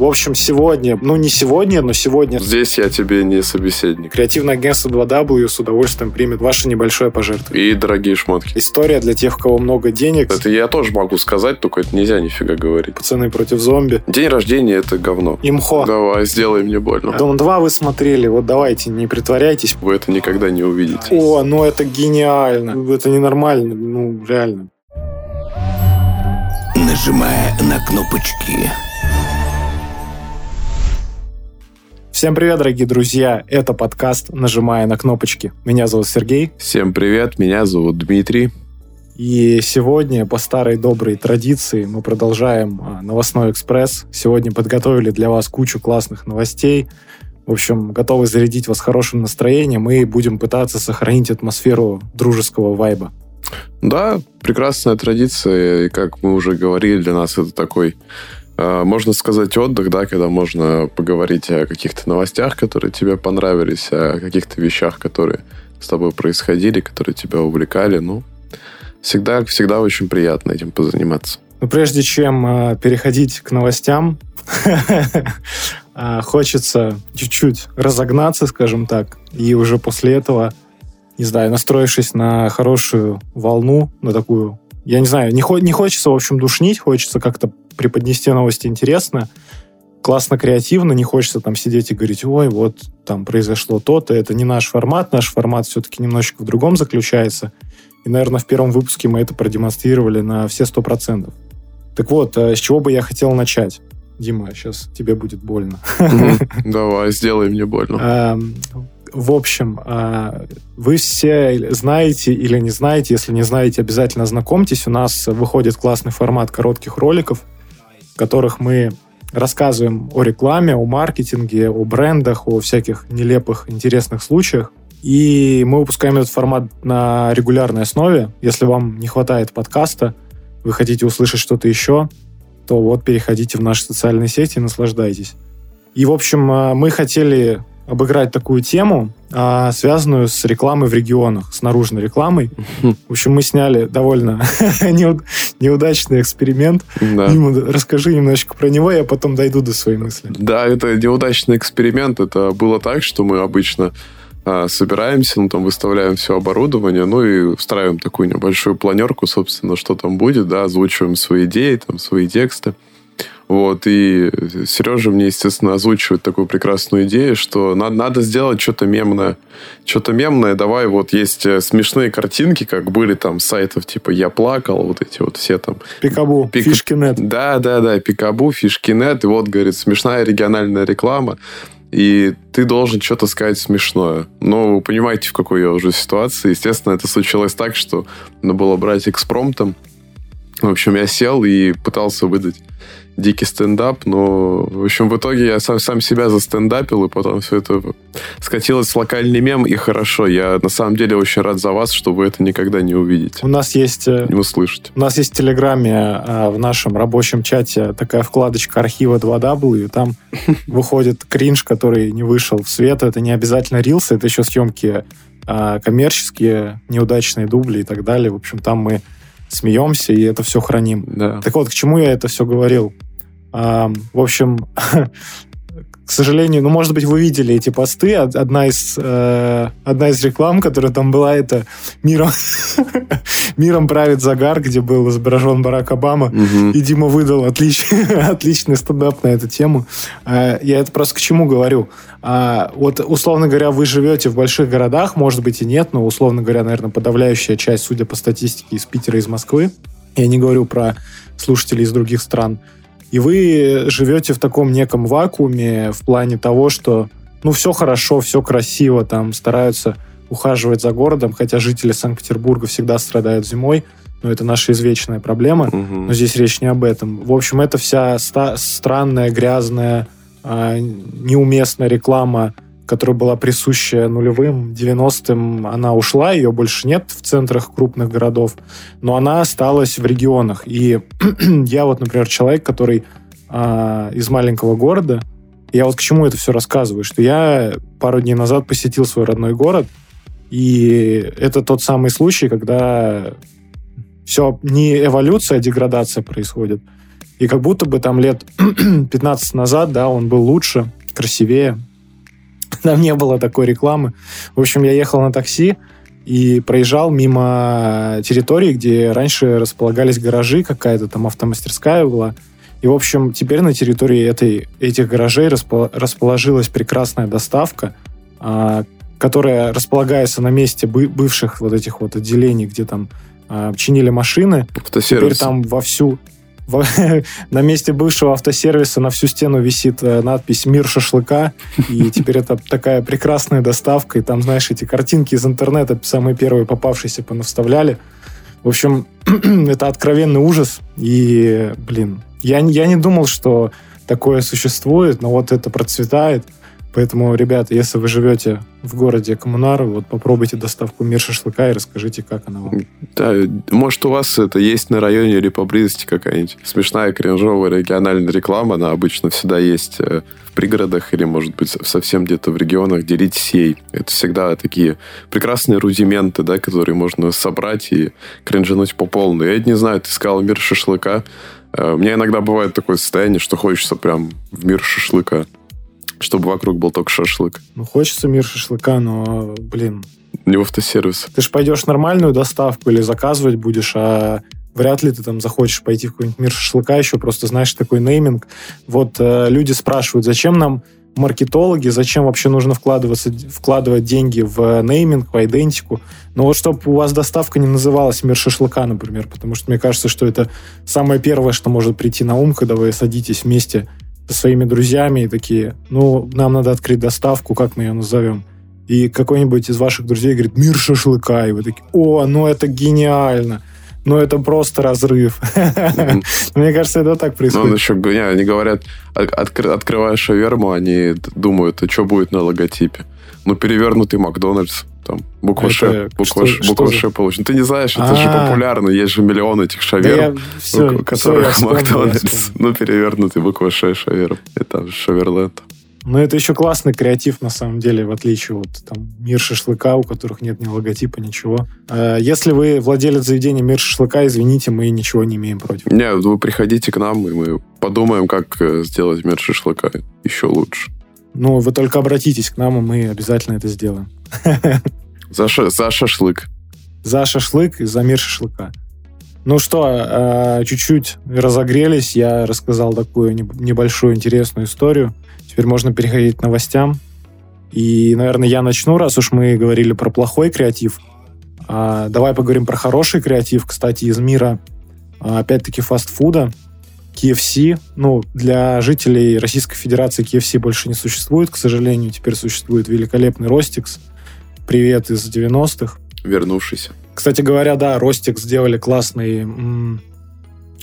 В общем, сегодня, ну не сегодня, но сегодня... Здесь я тебе не собеседник. Креативное агентство 2W с удовольствием примет ваше небольшое пожертвование. И дорогие шмотки. История для тех, у кого много денег. Это я тоже могу сказать, только это нельзя нифига говорить. Пацаны против зомби. День рождения это говно. Имхо. Давай, сделай мне больно. Дом 2 вы смотрели, вот давайте, не притворяйтесь. Вы это никогда не увидите. О, ну это гениально. Это ненормально, ну реально. Нажимая на кнопочки Всем привет, дорогие друзья! Это подкаст «Нажимая на кнопочки». Меня зовут Сергей. Всем привет, меня зовут Дмитрий. И сегодня, по старой доброй традиции, мы продолжаем а, новостной экспресс. Сегодня подготовили для вас кучу классных новостей. В общем, готовы зарядить вас хорошим настроением и будем пытаться сохранить атмосферу дружеского вайба. Да, прекрасная традиция. И как мы уже говорили, для нас это такой можно сказать, отдых, да, когда можно поговорить о каких-то новостях, которые тебе понравились, о каких-то вещах, которые с тобой происходили, которые тебя увлекали. Ну, всегда, всегда очень приятно этим позаниматься. Но прежде чем э, переходить к новостям, а, хочется чуть-чуть разогнаться, скажем так, и уже после этого, не знаю, настроившись на хорошую волну, на такую я не знаю, не хочется, в общем, душнить, хочется как-то преподнести новости интересно, классно, креативно, не хочется там сидеть и говорить, ой, вот там произошло то-то, это не наш формат, наш формат все-таки немножечко в другом заключается. И, наверное, в первом выпуске мы это продемонстрировали на все сто процентов. Так вот, э, с чего бы я хотел начать? Дима, сейчас тебе будет больно. Давай, сделай мне больно. Эм, в общем, э, вы все знаете или не знаете, если не знаете, обязательно знакомьтесь. У нас выходит классный формат коротких роликов, которых мы рассказываем о рекламе, о маркетинге, о брендах, о всяких нелепых, интересных случаях. И мы выпускаем этот формат на регулярной основе. Если вам не хватает подкаста, вы хотите услышать что-то еще, то вот переходите в наши социальные сети и наслаждайтесь. И, в общем, э, мы хотели обыграть такую тему, а, связанную с рекламой в регионах, с наружной рекламой. В общем, мы сняли довольно неудачный эксперимент. Да. Дима, расскажи немножечко про него, я потом дойду до своей мысли. Да, это неудачный эксперимент. Это было так, что мы обычно а, собираемся, ну, там, выставляем все оборудование, ну, и встраиваем такую небольшую планерку, собственно, что там будет, да, озвучиваем свои идеи, там, свои тексты. Вот, и Сережа мне, естественно, озвучивает такую прекрасную идею, что надо, надо сделать что-то мемное. Что-то мемное, давай, вот есть э, смешные картинки, как были там сайтов типа «Я плакал», вот эти вот все там. Пикабу, Пик... Фишкинет. Да, да, да, Пикабу, Фишкинет, и вот, говорит, смешная региональная реклама и ты должен что-то сказать смешное. Но вы понимаете, в какой я уже ситуации. Естественно, это случилось так, что надо было брать экспромтом. В общем, я сел и пытался выдать дикий стендап, но, в общем, в итоге я сам, сам себя застендапил, и потом все это скатилось в локальный мем, и хорошо. Я на самом деле очень рад за вас, что вы это никогда не увидите. У нас есть... Э, не услышите. У нас есть в Телеграме э, в нашем рабочем чате такая вкладочка архива 2W, там выходит кринж, который не вышел в свет. Это не обязательно рилсы, это еще съемки э, коммерческие, неудачные дубли и так далее. В общем, там мы смеемся и это все храним. Да. Так вот, к чему я это все говорил? В общем, к сожалению, ну, может быть, вы видели эти посты. Одна из, э, одна из реклам, которая там была, это «Миром, миром правит загар», где был изображен Барак Обама. Угу. И Дима выдал отличный, отличный стендап на эту тему. Э, я это просто к чему говорю? Э, вот, условно говоря, вы живете в больших городах, может быть и нет, но, условно говоря, наверное, подавляющая часть, судя по статистике, из Питера, из Москвы. Я не говорю про слушателей из других стран – и вы живете в таком неком вакууме в плане того, что ну все хорошо, все красиво, там стараются ухаживать за городом, хотя жители Санкт-Петербурга всегда страдают зимой, но это наша извечная проблема. Угу. Но здесь речь не об этом. В общем, это вся ста- странная, грязная, э, неуместная реклама которая была присуща нулевым, 90-м, она ушла, ее больше нет в центрах крупных городов, но она осталась в регионах. И я вот, например, человек, который а, из маленького города, я вот к чему это все рассказываю, что я пару дней назад посетил свой родной город, и это тот самый случай, когда все не эволюция, а деградация происходит. И как будто бы там лет 15 назад, да, он был лучше, красивее. Там не было такой рекламы. В общем, я ехал на такси и проезжал мимо территории, где раньше располагались гаражи, какая-то там автомастерская была. И, в общем, теперь на территории этой, этих гаражей расположилась прекрасная доставка, а, которая располагается на месте бывших вот этих вот отделений, где там а, чинили машины. Теперь там вовсю на месте бывшего автосервиса на всю стену висит э, надпись «Мир шашлыка», и теперь это такая прекрасная доставка, и там, знаешь, эти картинки из интернета, самые первые попавшиеся, понаставляли. В общем, это откровенный ужас, и, блин, я, я не думал, что такое существует, но вот это процветает – Поэтому, ребята, если вы живете в городе Коммунар, вот попробуйте доставку мир шашлыка и расскажите, как она вам. Да, может, у вас это есть на районе или поблизости какая-нибудь смешная кринжовая региональная реклама, она обычно всегда есть э, в пригородах или, может быть, совсем где-то в регионах, делитесь ей. Это всегда такие прекрасные рудименты, да, которые можно собрать и кринжануть по полной. Я не знаю, ты сказал мир шашлыка. Э, у меня иногда бывает такое состояние, что хочется прям в мир шашлыка чтобы вокруг был только шашлык. Ну, хочется мир шашлыка, но, блин... Не в автосервис. Ты же пойдешь нормальную доставку или заказывать будешь, а вряд ли ты там захочешь пойти в какой-нибудь мир шашлыка еще, просто знаешь такой нейминг. Вот э, люди спрашивают, зачем нам маркетологи, зачем вообще нужно вкладываться, вкладывать деньги в нейминг, в идентику. Но вот чтобы у вас доставка не называлась «Мир шашлыка», например, потому что мне кажется, что это самое первое, что может прийти на ум, когда вы садитесь вместе со своими друзьями и такие, ну, нам надо открыть доставку, как мы ее назовем? И какой-нибудь из ваших друзей говорит, мир шашлыка, и вы такие, о, ну это гениально. Ну, это просто разрыв. Мне кажется, это так происходит. Ну, еще, они говорят, открывая шаверму, они думают, а что будет на логотипе? Ну, перевернутый Макдональдс. Там буква это Ш, буква, что, Ш, буква Ш получена. Ты не знаешь, это же а. популярно. Есть же миллион этих шаверм, да все, у которых все, Макдональдс. Ну, перевернутый буква Ш шаверм. Это Шаверленд. Но это еще классный креатив, на самом деле, в отличие от там, мир шашлыка, у которых нет ни логотипа, ничего. А, если вы владелец заведения мир шашлыка, извините, мы ничего не имеем против. Не, вы приходите к нам, и мы подумаем, как э, сделать мир шашлыка еще лучше. Ну, вы только обратитесь к нам, и мы обязательно это сделаем. За, ша за шашлык. За шашлык и за мир шашлыка. Ну что, а, чуть-чуть разогрелись, я рассказал такую небольшую интересную историю. Теперь можно переходить к новостям. И, наверное, я начну, раз уж мы говорили про плохой креатив. А, давай поговорим про хороший креатив, кстати, из мира, а, опять-таки, фастфуда. KFC, ну, для жителей Российской Федерации KFC больше не существует, к сожалению. Теперь существует великолепный Ростикс. Привет из 90-х. Вернувшийся. Кстати говоря, да, Ростикс сделали классный м-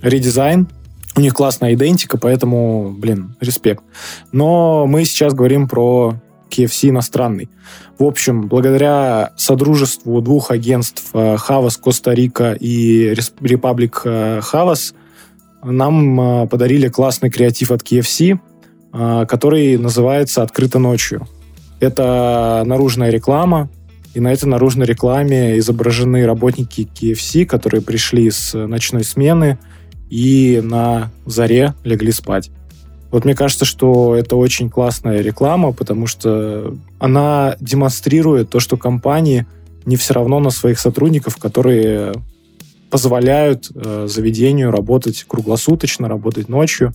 редизайн. У них классная идентика, поэтому, блин, респект. Но мы сейчас говорим про KFC иностранный. В общем, благодаря содружеству двух агентств Хавас Коста-Рика и Republic Havas нам а, подарили классный креатив от KFC, а, который называется «Открыто ночью». Это наружная реклама, и на этой наружной рекламе изображены работники KFC, которые пришли с ночной смены и на заре легли спать. Вот мне кажется, что это очень классная реклама, потому что она демонстрирует то, что компании не все равно на своих сотрудников, которые позволяют э, заведению работать круглосуточно, работать ночью.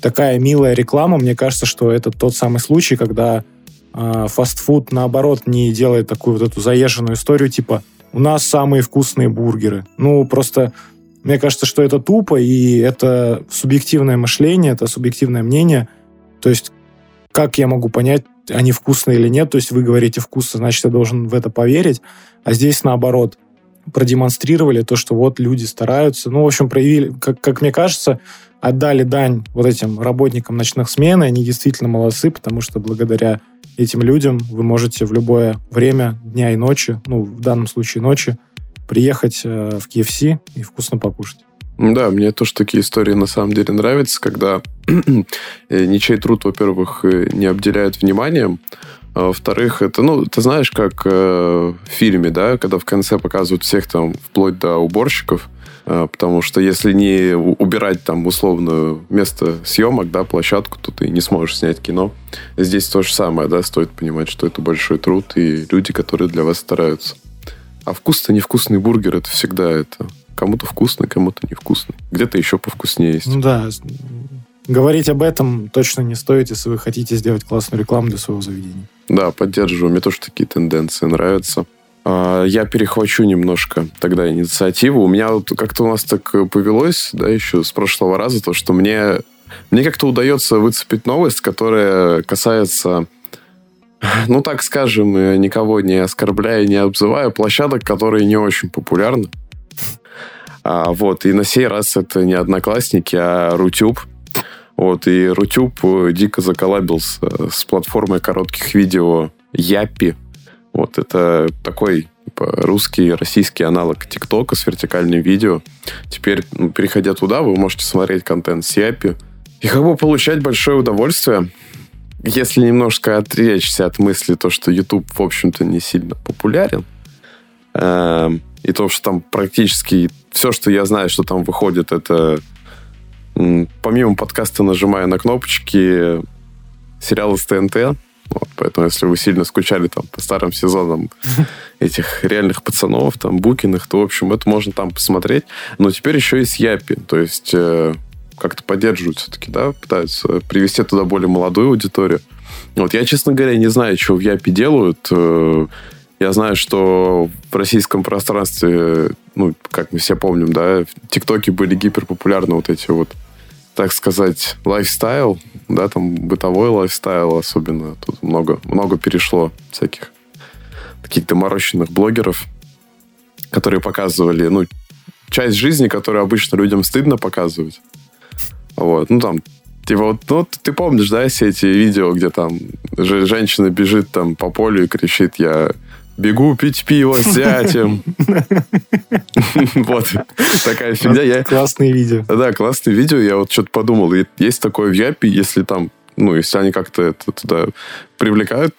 Такая милая реклама. Мне кажется, что это тот самый случай, когда э, фастфуд, наоборот, не делает такую вот эту заезженную историю, типа «у нас самые вкусные бургеры». Ну, просто мне кажется, что это тупо, и это субъективное мышление, это субъективное мнение. То есть как я могу понять, они вкусные или нет? То есть вы говорите вкусно, значит, я должен в это поверить. А здесь наоборот – продемонстрировали то, что вот люди стараются. Ну, в общем, проявили, как, как мне кажется, отдали дань вот этим работникам ночных смен, и они действительно молодцы, потому что благодаря этим людям вы можете в любое время дня и ночи, ну, в данном случае ночи, приехать э, в KFC и вкусно покушать. Да, мне тоже такие истории на самом деле нравятся, когда э, ничей труд, во-первых, э, не обделяют вниманием, во-вторых, это, ну, ты знаешь, как э, в фильме, да, когда в конце показывают всех там, вплоть до уборщиков, А, потому что если не убирать там условно место съемок, да, площадку, то ты не сможешь снять кино. Здесь то же самое, да, стоит понимать, что это большой труд и люди, которые для вас стараются. А вкус-то невкусный бургер, это всегда это кому-то вкусный, кому-то невкусный. Где-то еще повкуснее есть. Ну да, говорить об этом точно не стоит, если вы хотите сделать классную рекламу для своего заведения. Да, поддерживаю. Мне тоже такие тенденции нравятся. А, я перехвачу немножко тогда инициативу. У меня вот как-то у нас так повелось, да, еще с прошлого раза, то, что мне, мне как-то удается выцепить новость, которая касается, ну, так скажем, никого не оскорбляя, не обзывая, площадок, которые не очень популярны. А, вот, и на сей раз это не Одноклассники, а Рутюб. Вот, и Рутюб дико заколабился с платформой коротких видео Япи. Вот это такой типа, русский, российский аналог ТикТока с вертикальным видео. Теперь, ну, переходя туда, вы можете смотреть контент с Япи и как бы получать большое удовольствие. Если немножко отречься от мысли, то, что YouTube, в общем-то, не сильно популярен, э, и то, что там практически все, что я знаю, что там выходит, это помимо подкаста нажимая на кнопочки сериалы с ТНТ, вот, поэтому, если вы сильно скучали там по старым сезонам этих реальных пацанов, там, Букиных, то, в общем, это можно там посмотреть. Но теперь еще и с Yappy. То есть э, как-то поддерживают все-таки, да, пытаются привести туда более молодую аудиторию. Вот я, честно говоря, не знаю, что в Yappy делают. Э, я знаю, что в российском пространстве, ну, как мы все помним, да, в ТикТоке были гиперпопулярны вот эти вот так сказать, lifestyle, да, там бытовой lifestyle особенно. Тут много, много перешло всяких доморощенных блогеров, которые показывали, ну, часть жизни, которую обычно людям стыдно показывать. Вот, ну, там, типа, вот, ну, ты помнишь, да, все эти видео, где там женщина бежит там по полю и кричит, я бегу пить пиво с зятем. Вот, такая фигня. Классные видео. Да, классные видео. Я вот что-то подумал, есть такое в Япи, если там, ну, если они как-то это туда привлекают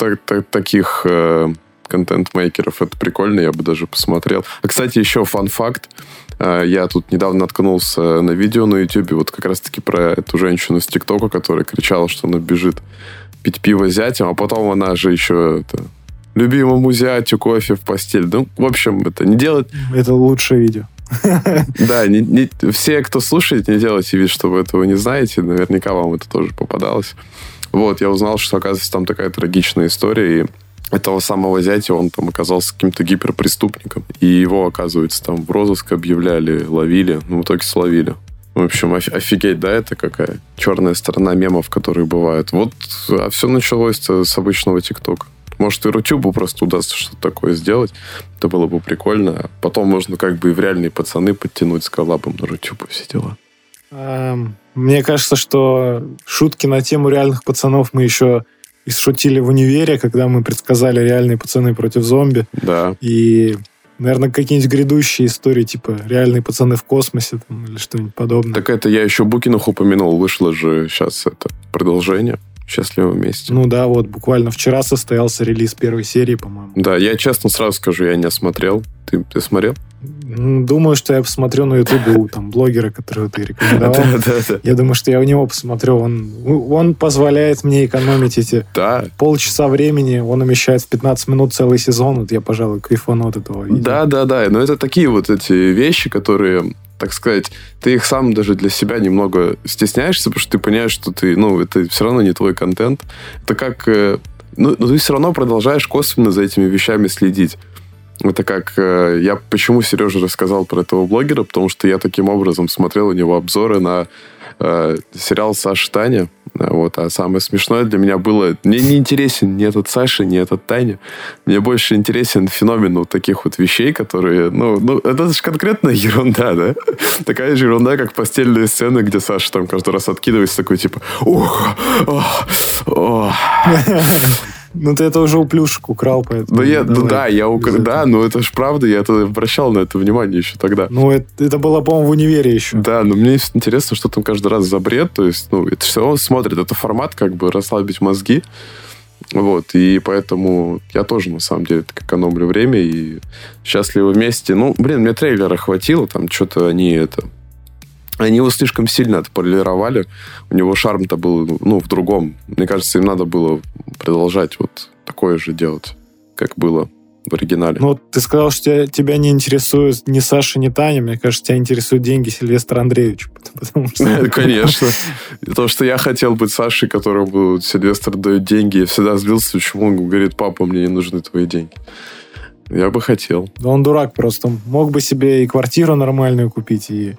таких э, контент-мейкеров, это прикольно, я бы даже посмотрел. А, кстати, еще фан-факт. Э, я тут недавно наткнулся на видео на YouTube, вот как раз-таки про эту женщину с ТикТока, которая кричала, что она бежит пить пиво зятем, а потом она же еще это, любимому зятю кофе в постель. Ну, в общем, это не делать... Это лучшее видео. Да, не, не, все, кто слушает, не делайте вид, что вы этого не знаете. Наверняка вам это тоже попадалось. Вот, я узнал, что, оказывается, там такая трагичная история, и этого самого зятя, он там оказался каким-то гиперпреступником, и его, оказывается, там в розыск объявляли, ловили, ну, в итоге словили. В общем, офигеть, да, это какая черная сторона мемов, которые бывают. Вот, а все началось с обычного ТикТока. Может, и Рутюбу просто удастся что-то такое сделать. Это было бы прикольно. Потом можно как бы и в реальные пацаны подтянуть с коллабом на Рутюбу все дела. Мне кажется, что шутки на тему реальных пацанов мы еще и шутили в универе, когда мы предсказали реальные пацаны против зомби. Да. И, наверное, какие-нибудь грядущие истории, типа реальные пацаны в космосе там, или что-нибудь подобное. Так это я еще Букинах упомянул. Вышло же сейчас это продолжение счастливом вместе. Ну да, вот буквально вчера состоялся релиз первой серии, по-моему. Да, я честно сразу скажу, я не смотрел. Ты, ты смотрел? Думаю, что я посмотрю на Ютубе у там блогера, которого ты рекомендовал. Да, да, да. Я думаю, что я у него посмотрю. Он, он позволяет мне экономить эти да. полчаса времени. Он умещает в 15 минут целый сезон. Вот я, пожалуй, кайфану от этого видео. Да, да, да. Но это такие вот эти вещи, которые так сказать, ты их сам даже для себя немного стесняешься, потому что ты понимаешь, что ты, ну, это все равно не твой контент. Это как... Э, ну, но ты все равно продолжаешь косвенно за этими вещами следить. Это как... Э, я почему Сережа рассказал про этого блогера, потому что я таким образом смотрел у него обзоры на э, сериал Саша Таня. Вот, а самое смешное для меня было... Мне не интересен ни этот Саша, ни этот Таня. Мне больше интересен феномен вот таких вот вещей, которые... Ну, ну это же конкретная ерунда, да? Такая же ерунда, как постельные сцены, где Саша там каждый раз откидывается такой, типа... Ух! Ох! Ох! Ну, ты это уже у плюшек украл, поэтому... Ну, я, ну да, я украл, да, но это же правда, я это обращал на это внимание еще тогда. Ну, это, это было, по-моему, в универе еще. Да, но мне интересно, что там каждый раз за бред, то есть, ну, это все равно смотрит, это формат, как бы, расслабить мозги, Вот, и поэтому я тоже, на самом деле, так экономлю время и счастливы вместе. Ну, блин, мне трейлера хватило, там что-то они это... Они его слишком сильно отполировали. У него шарм-то был, ну, в другом. Мне кажется, им надо было продолжать вот такое же делать, как было в оригинале. Ну, вот ты сказал, что тебя, тебя не интересует ни Саша, ни Таня. Мне кажется, тебя интересуют деньги Сильвестра Андреевича. Потому что... Конечно. То, что я хотел быть Сашей, которому Сильвестр дает деньги, я всегда злился, почему он говорит, папа, мне не нужны твои деньги. Я бы хотел. Да он дурак просто. Мог бы себе и квартиру нормальную купить, и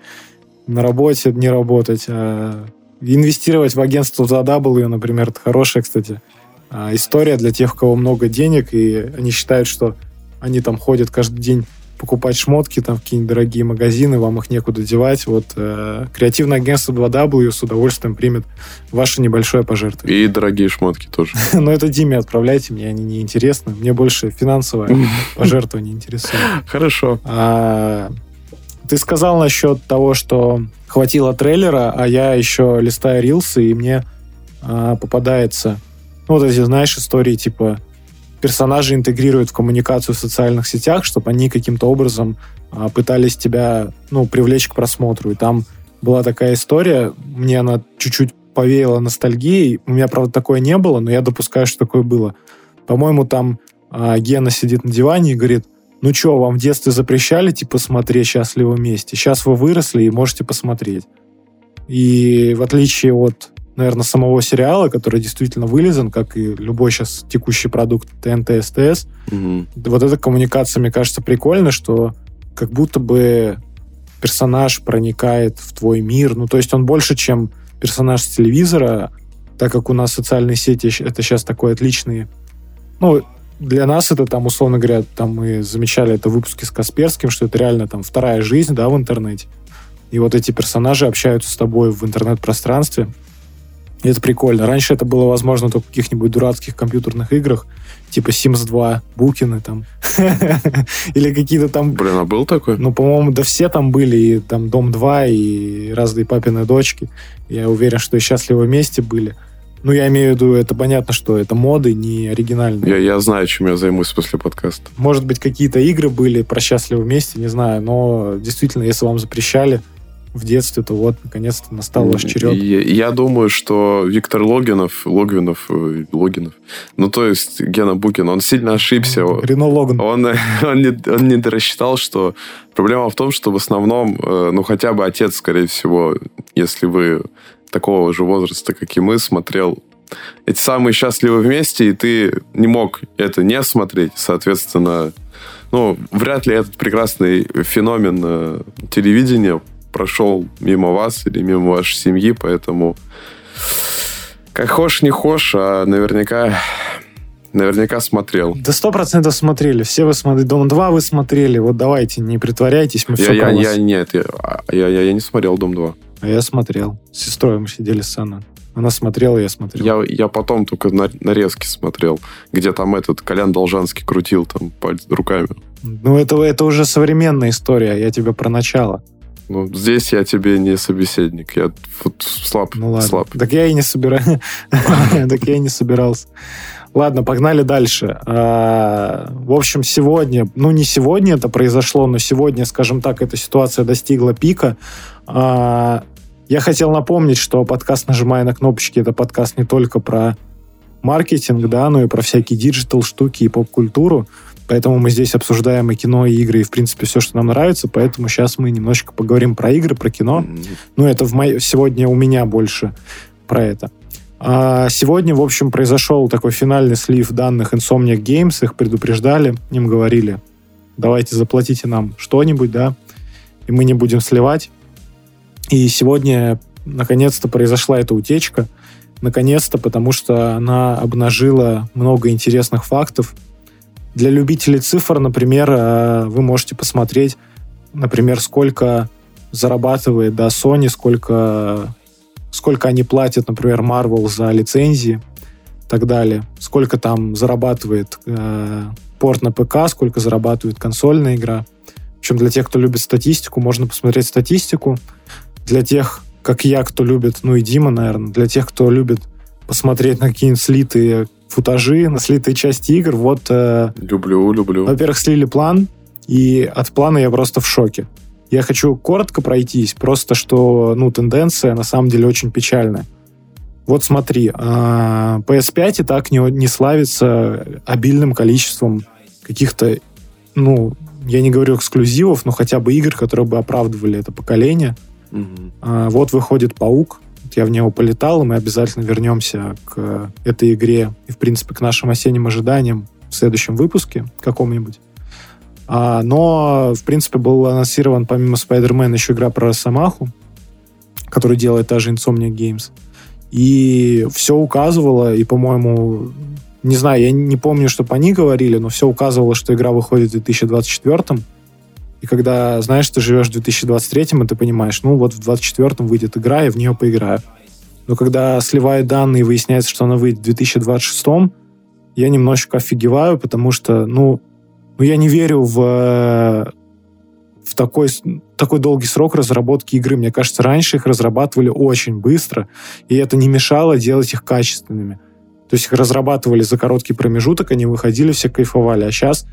на работе не работать. А инвестировать в агентство за W, например, это хорошая, кстати, а, история для тех, у кого много денег, и они считают, что они там ходят каждый день покупать шмотки там в какие-нибудь дорогие магазины, вам их некуда девать. Вот э, креативное агентство 2W с удовольствием примет ваше небольшое пожертвование. И дорогие шмотки тоже. Но это Диме отправляйте, мне они не интересны. Мне больше финансовое пожертвование интересует. Хорошо. Ты сказал насчет того, что хватило трейлера, а я еще листаю рилсы, и мне а, попадается, ну, вот эти, знаешь, истории типа персонажи интегрируют в коммуникацию в социальных сетях, чтобы они каким-то образом а, пытались тебя, ну, привлечь к просмотру. И там была такая история, мне она чуть-чуть повеяла ностальгией. У меня, правда, такое не было, но я допускаю, что такое было. По-моему, там а, Гена сидит на диване и говорит, ну что, вам в детстве запрещали, типа, смотреть «Счастливы вместе»? Сейчас вы выросли и можете посмотреть. И в отличие от, наверное, самого сериала, который действительно вылезан, как и любой сейчас текущий продукт ТНТ, СТС, Мгм. вот эта коммуникация, мне кажется, прикольно, что как будто бы персонаж проникает в твой мир. Ну, то есть он больше, чем персонаж с телевизора, так как у нас социальные сети это сейчас такой отличный... Ну, для нас это там, условно говоря, там мы замечали это в выпуске с Касперским, что это реально там вторая жизнь, да, в интернете. И вот эти персонажи общаются с тобой в интернет-пространстве. И это прикольно. Раньше это было возможно только в каких-нибудь дурацких компьютерных играх, типа Sims 2, Букины там. Или какие-то там Блин, а был такой? ну, по-моему, да все там были, и там Дом 2, и разные папины дочки. Я уверен, что и счастливы вместе были. Ну, я имею в виду, это понятно, что это моды, не оригинальные. Я, я знаю, чем я займусь после подкаста. Может быть, какие-то игры были про счастливы вместе, не знаю, но действительно, если вам запрещали в детстве, то вот, наконец-то настал ваш черед. Я, я думаю, что Виктор Логинов, Логвинов, э, Логинов, ну, то есть Гена Букин, он сильно ошибся. Рено Логан. Он, он, не, он не рассчитал, что проблема в том, что в основном, э, ну, хотя бы отец, скорее всего, если вы такого же возраста, как и мы, смотрел эти самые счастливы вместе, и ты не мог это не смотреть, соответственно, ну, вряд ли этот прекрасный феномен э, телевидения прошел мимо вас или мимо вашей семьи, поэтому как хошь, не хошь, а наверняка, наверняка смотрел. Да сто процентов смотрели. Все вы смотрели. Дом 2 вы смотрели. Вот давайте, не притворяйтесь, мы Я, все я, я- нет, я, а, я, я, я не смотрел Дом 2. А я смотрел. С сестрой мы сидели сцена. Она смотрела, я смотрел. Я, я потом только на, нарезки смотрел, где там этот Колян Должанский крутил там пальц руками. Ну, это, это уже современная история. Я тебе про начало. Ну, здесь я тебе не собеседник. Я вот слаб, Ну ладно. слаб. Так я и не собираюсь. Так я и не собирался. Ладно, погнали дальше. А, В общем, сегодня, ну не сегодня это произошло, но сегодня, скажем так, эта ситуация достигла пика. А, Я хотел напомнить, что подкаст «Нажимая на кнопочки» — это подкаст не только про маркетинг, да, но и про всякие digital штуки и поп-культуру. Поэтому мы здесь обсуждаем и кино, и игры, и, в принципе, все, что нам нравится. Поэтому сейчас мы немножечко поговорим про игры, про кино. М, Ну, это в моей- сегодня у меня больше про это. А сегодня, в общем, произошел такой финальный слив данных Insomniac Games. Их предупреждали, им говорили, давайте заплатите нам что-нибудь, да, и мы не будем сливать. И сегодня, наконец-то, произошла эта утечка. Наконец-то, потому что она обнажила много интересных фактов. Для любителей цифр, например, э, вы можете посмотреть, например, сколько зарабатывает да, Sony, сколько, сколько они платят, например, Marvel за лицензии и так далее. Сколько там зарабатывает э, порт на ПК, сколько зарабатывает консольная игра. Причем для тех, кто любит статистику, можно посмотреть статистику. Для тех, как я, кто любит, ну и Дима, наверное, для тех, кто любит посмотреть на какие-нибудь слитые футажи на слитые части игр. Вот, э, Люблю, люблю. во-первых, слили план, и от плана я просто в шоке. Я хочу коротко пройтись, просто что, ну, тенденция на самом деле очень печальная. Вот смотри, а, PS5 и так не, не славится обильным количеством каких-то, ну, я не говорю эксклюзивов, но хотя бы игр, которые бы оправдывали это поколение. А, Вот выходит «Паук», я в него полетал, и мы обязательно вернемся к этой игре и, в принципе, к нашим осенним ожиданиям в следующем выпуске каком-нибудь. А, но, в принципе, был анонсирован помимо Spider-Man еще игра про Росомаху, которую делает та же Insomnia Games. И все указывало, и, по-моему, не знаю, я не помню, чтобы они говорили, но все указывало, что игра выходит в 2024 и когда, знаешь, ты живешь в 2023 и ты понимаешь, ну вот в 2024 выйдет игра, я в нее поиграю. Но когда сливают данные и выясняется, что она выйдет в 2026 я немножечко офигеваю, потому что, ну, ну я не верю в, э, в такой, такой долгий срок разработки игры. Мне кажется, раньше их разрабатывали очень быстро, и это не мешало делать их качественными. То есть их разрабатывали за короткий промежуток, они выходили, все кайфовали. А сейчас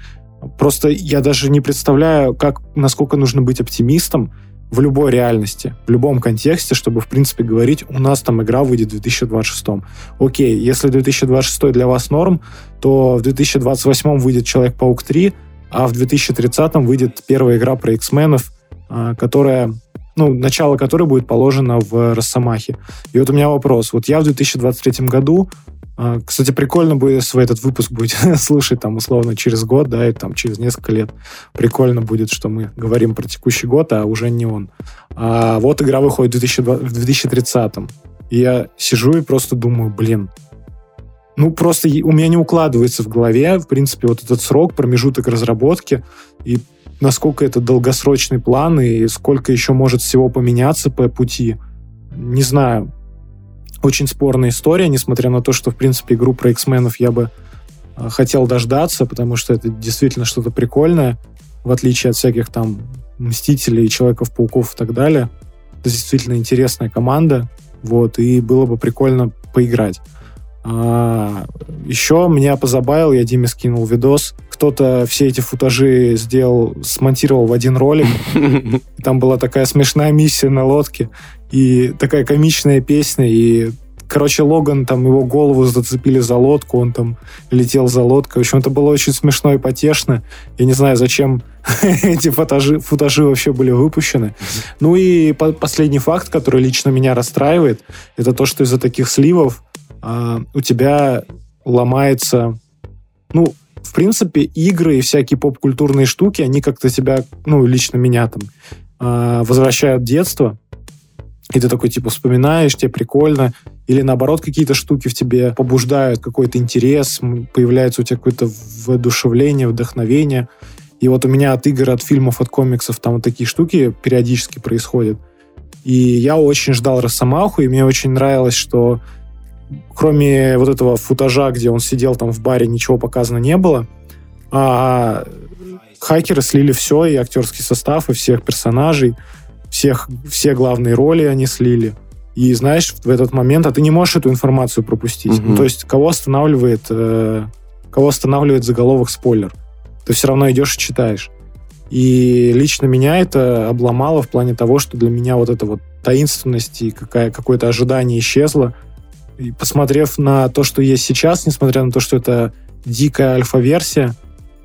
просто я даже не представляю, как, насколько нужно быть оптимистом в любой реальности, в любом контексте, чтобы, в принципе, говорить, у нас там игра выйдет в 2026. Окей, если 2026 для вас норм, то в 2028 выйдет Человек-паук 3, а в 2030 выйдет первая игра про X-менов, а, которая ну, начало которой будет положено в Росомахе. И вот у меня вопрос. Вот я в 2023 году Кстати, прикольно бы, если вы этот выпуск будете слушать там условно через год, да, и там через несколько лет. Прикольно будет, что мы говорим про текущий год, а уже не он. А вот игра выходит в 2020 в 2030. И я сижу и просто думаю, блин, ну просто у меня не укладывается в голове, в принципе, вот этот срок, промежуток разработки, и насколько это долгосрочный план, и сколько еще может всего поменяться по пути. Не знаю, очень спорная история, несмотря на то, что, в принципе, игру про X-менов я бы э, хотел дождаться, потому что это действительно что-то прикольное, в отличие от всяких там Мстителей, Человеков-пауков и так далее. Это действительно интересная команда, вот, и было бы прикольно поиграть. А, еще меня позабавил, я Диме скинул видос, кто-то все эти футажи сделал, смонтировал в один ролик, и там была такая смешная миссия на лодке, и такая комичная песня, и Короче, Логан, там его голову зацепили за лодку, он там летел за лодкой. В общем, это было очень смешно и потешно. Я не знаю, зачем эти футажи, футажи вообще были выпущены. Ну и по- последний факт, который лично меня расстраивает, это то, что из-за таких сливов а, у тебя ломается... Ну, в принципе, игры и всякие поп-культурные штуки, они как-то тебя, ну, лично меня там, а, возвращают в детство. И ты такой, типа, вспоминаешь, тебе прикольно. Или, наоборот, какие-то штуки в тебе побуждают какой-то интерес, появляется у тебя какое-то воодушевление, вдохновение. И вот у меня от игр, от фильмов, от комиксов там вот такие штуки периодически происходят. И я очень ждал Росомаху, и мне очень нравилось, что кроме вот этого футажа, где он сидел там в баре, ничего показано не было. А хакеры слили все, и актерский состав, и всех персонажей, всех, все главные роли они слили. И знаешь, в этот момент, а ты не можешь эту информацию пропустить. Мгм. Ну, то есть, кого останавливает, э, кого останавливает заголовок спойлер? Ты все равно идешь и читаешь. И лично меня это обломало в плане того, что для меня вот эта вот таинственность и какая, какое-то ожидание исчезло. И посмотрев на то, что есть сейчас, несмотря на то, что это дикая альфа-версия,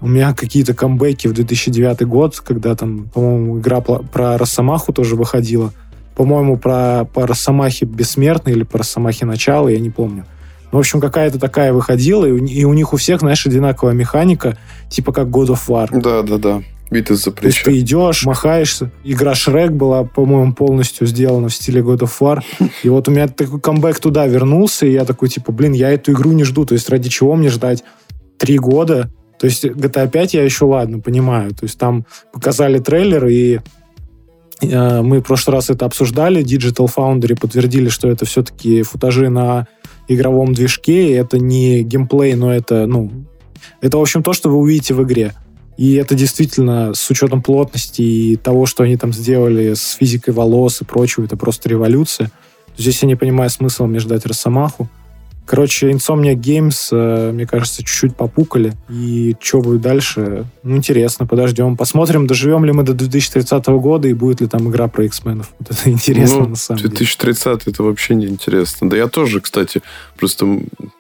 у меня какие-то камбэки в 2009 год, когда там, по-моему, игра про Росомаху тоже выходила. По-моему, про, по Росомахе Бессмертный или по Росомахе Начало, я не помню. Ну, в общем, какая-то такая выходила, и у, и у них у всех, знаешь, одинаковая механика, типа как God of War. Да, да, да. Битва за То есть плечо. ты идешь, махаешься. Игра Шрек была, по-моему, полностью сделана в стиле God of War. И вот у меня такой камбэк туда вернулся, и я такой, типа, блин, я эту игру не жду. То есть ради чего мне ждать три года? То есть GTA 5 я еще, ладно, понимаю. То есть там показали трейлер, и э, мы в прошлый раз это обсуждали. Digital Foundry подтвердили, что это все-таки футажи на игровом движке, это не геймплей, но это, ну, это, в общем, то, что вы увидите в игре. И это действительно, с учетом плотности и того, что они там сделали с физикой волос и прочего, это просто революция. Здесь я не понимаю смысла мне ждать Росомаху. Короче, Insomnia Games, э, мне кажется, чуть-чуть попукали. И что будет дальше? Ну, интересно, подождем. Посмотрим, доживем ли мы до 2030 года и будет ли там игра про X-менов. Вот это интересно, Ну, на самом деле. 2030 это вообще не интересно. Да я тоже, кстати, просто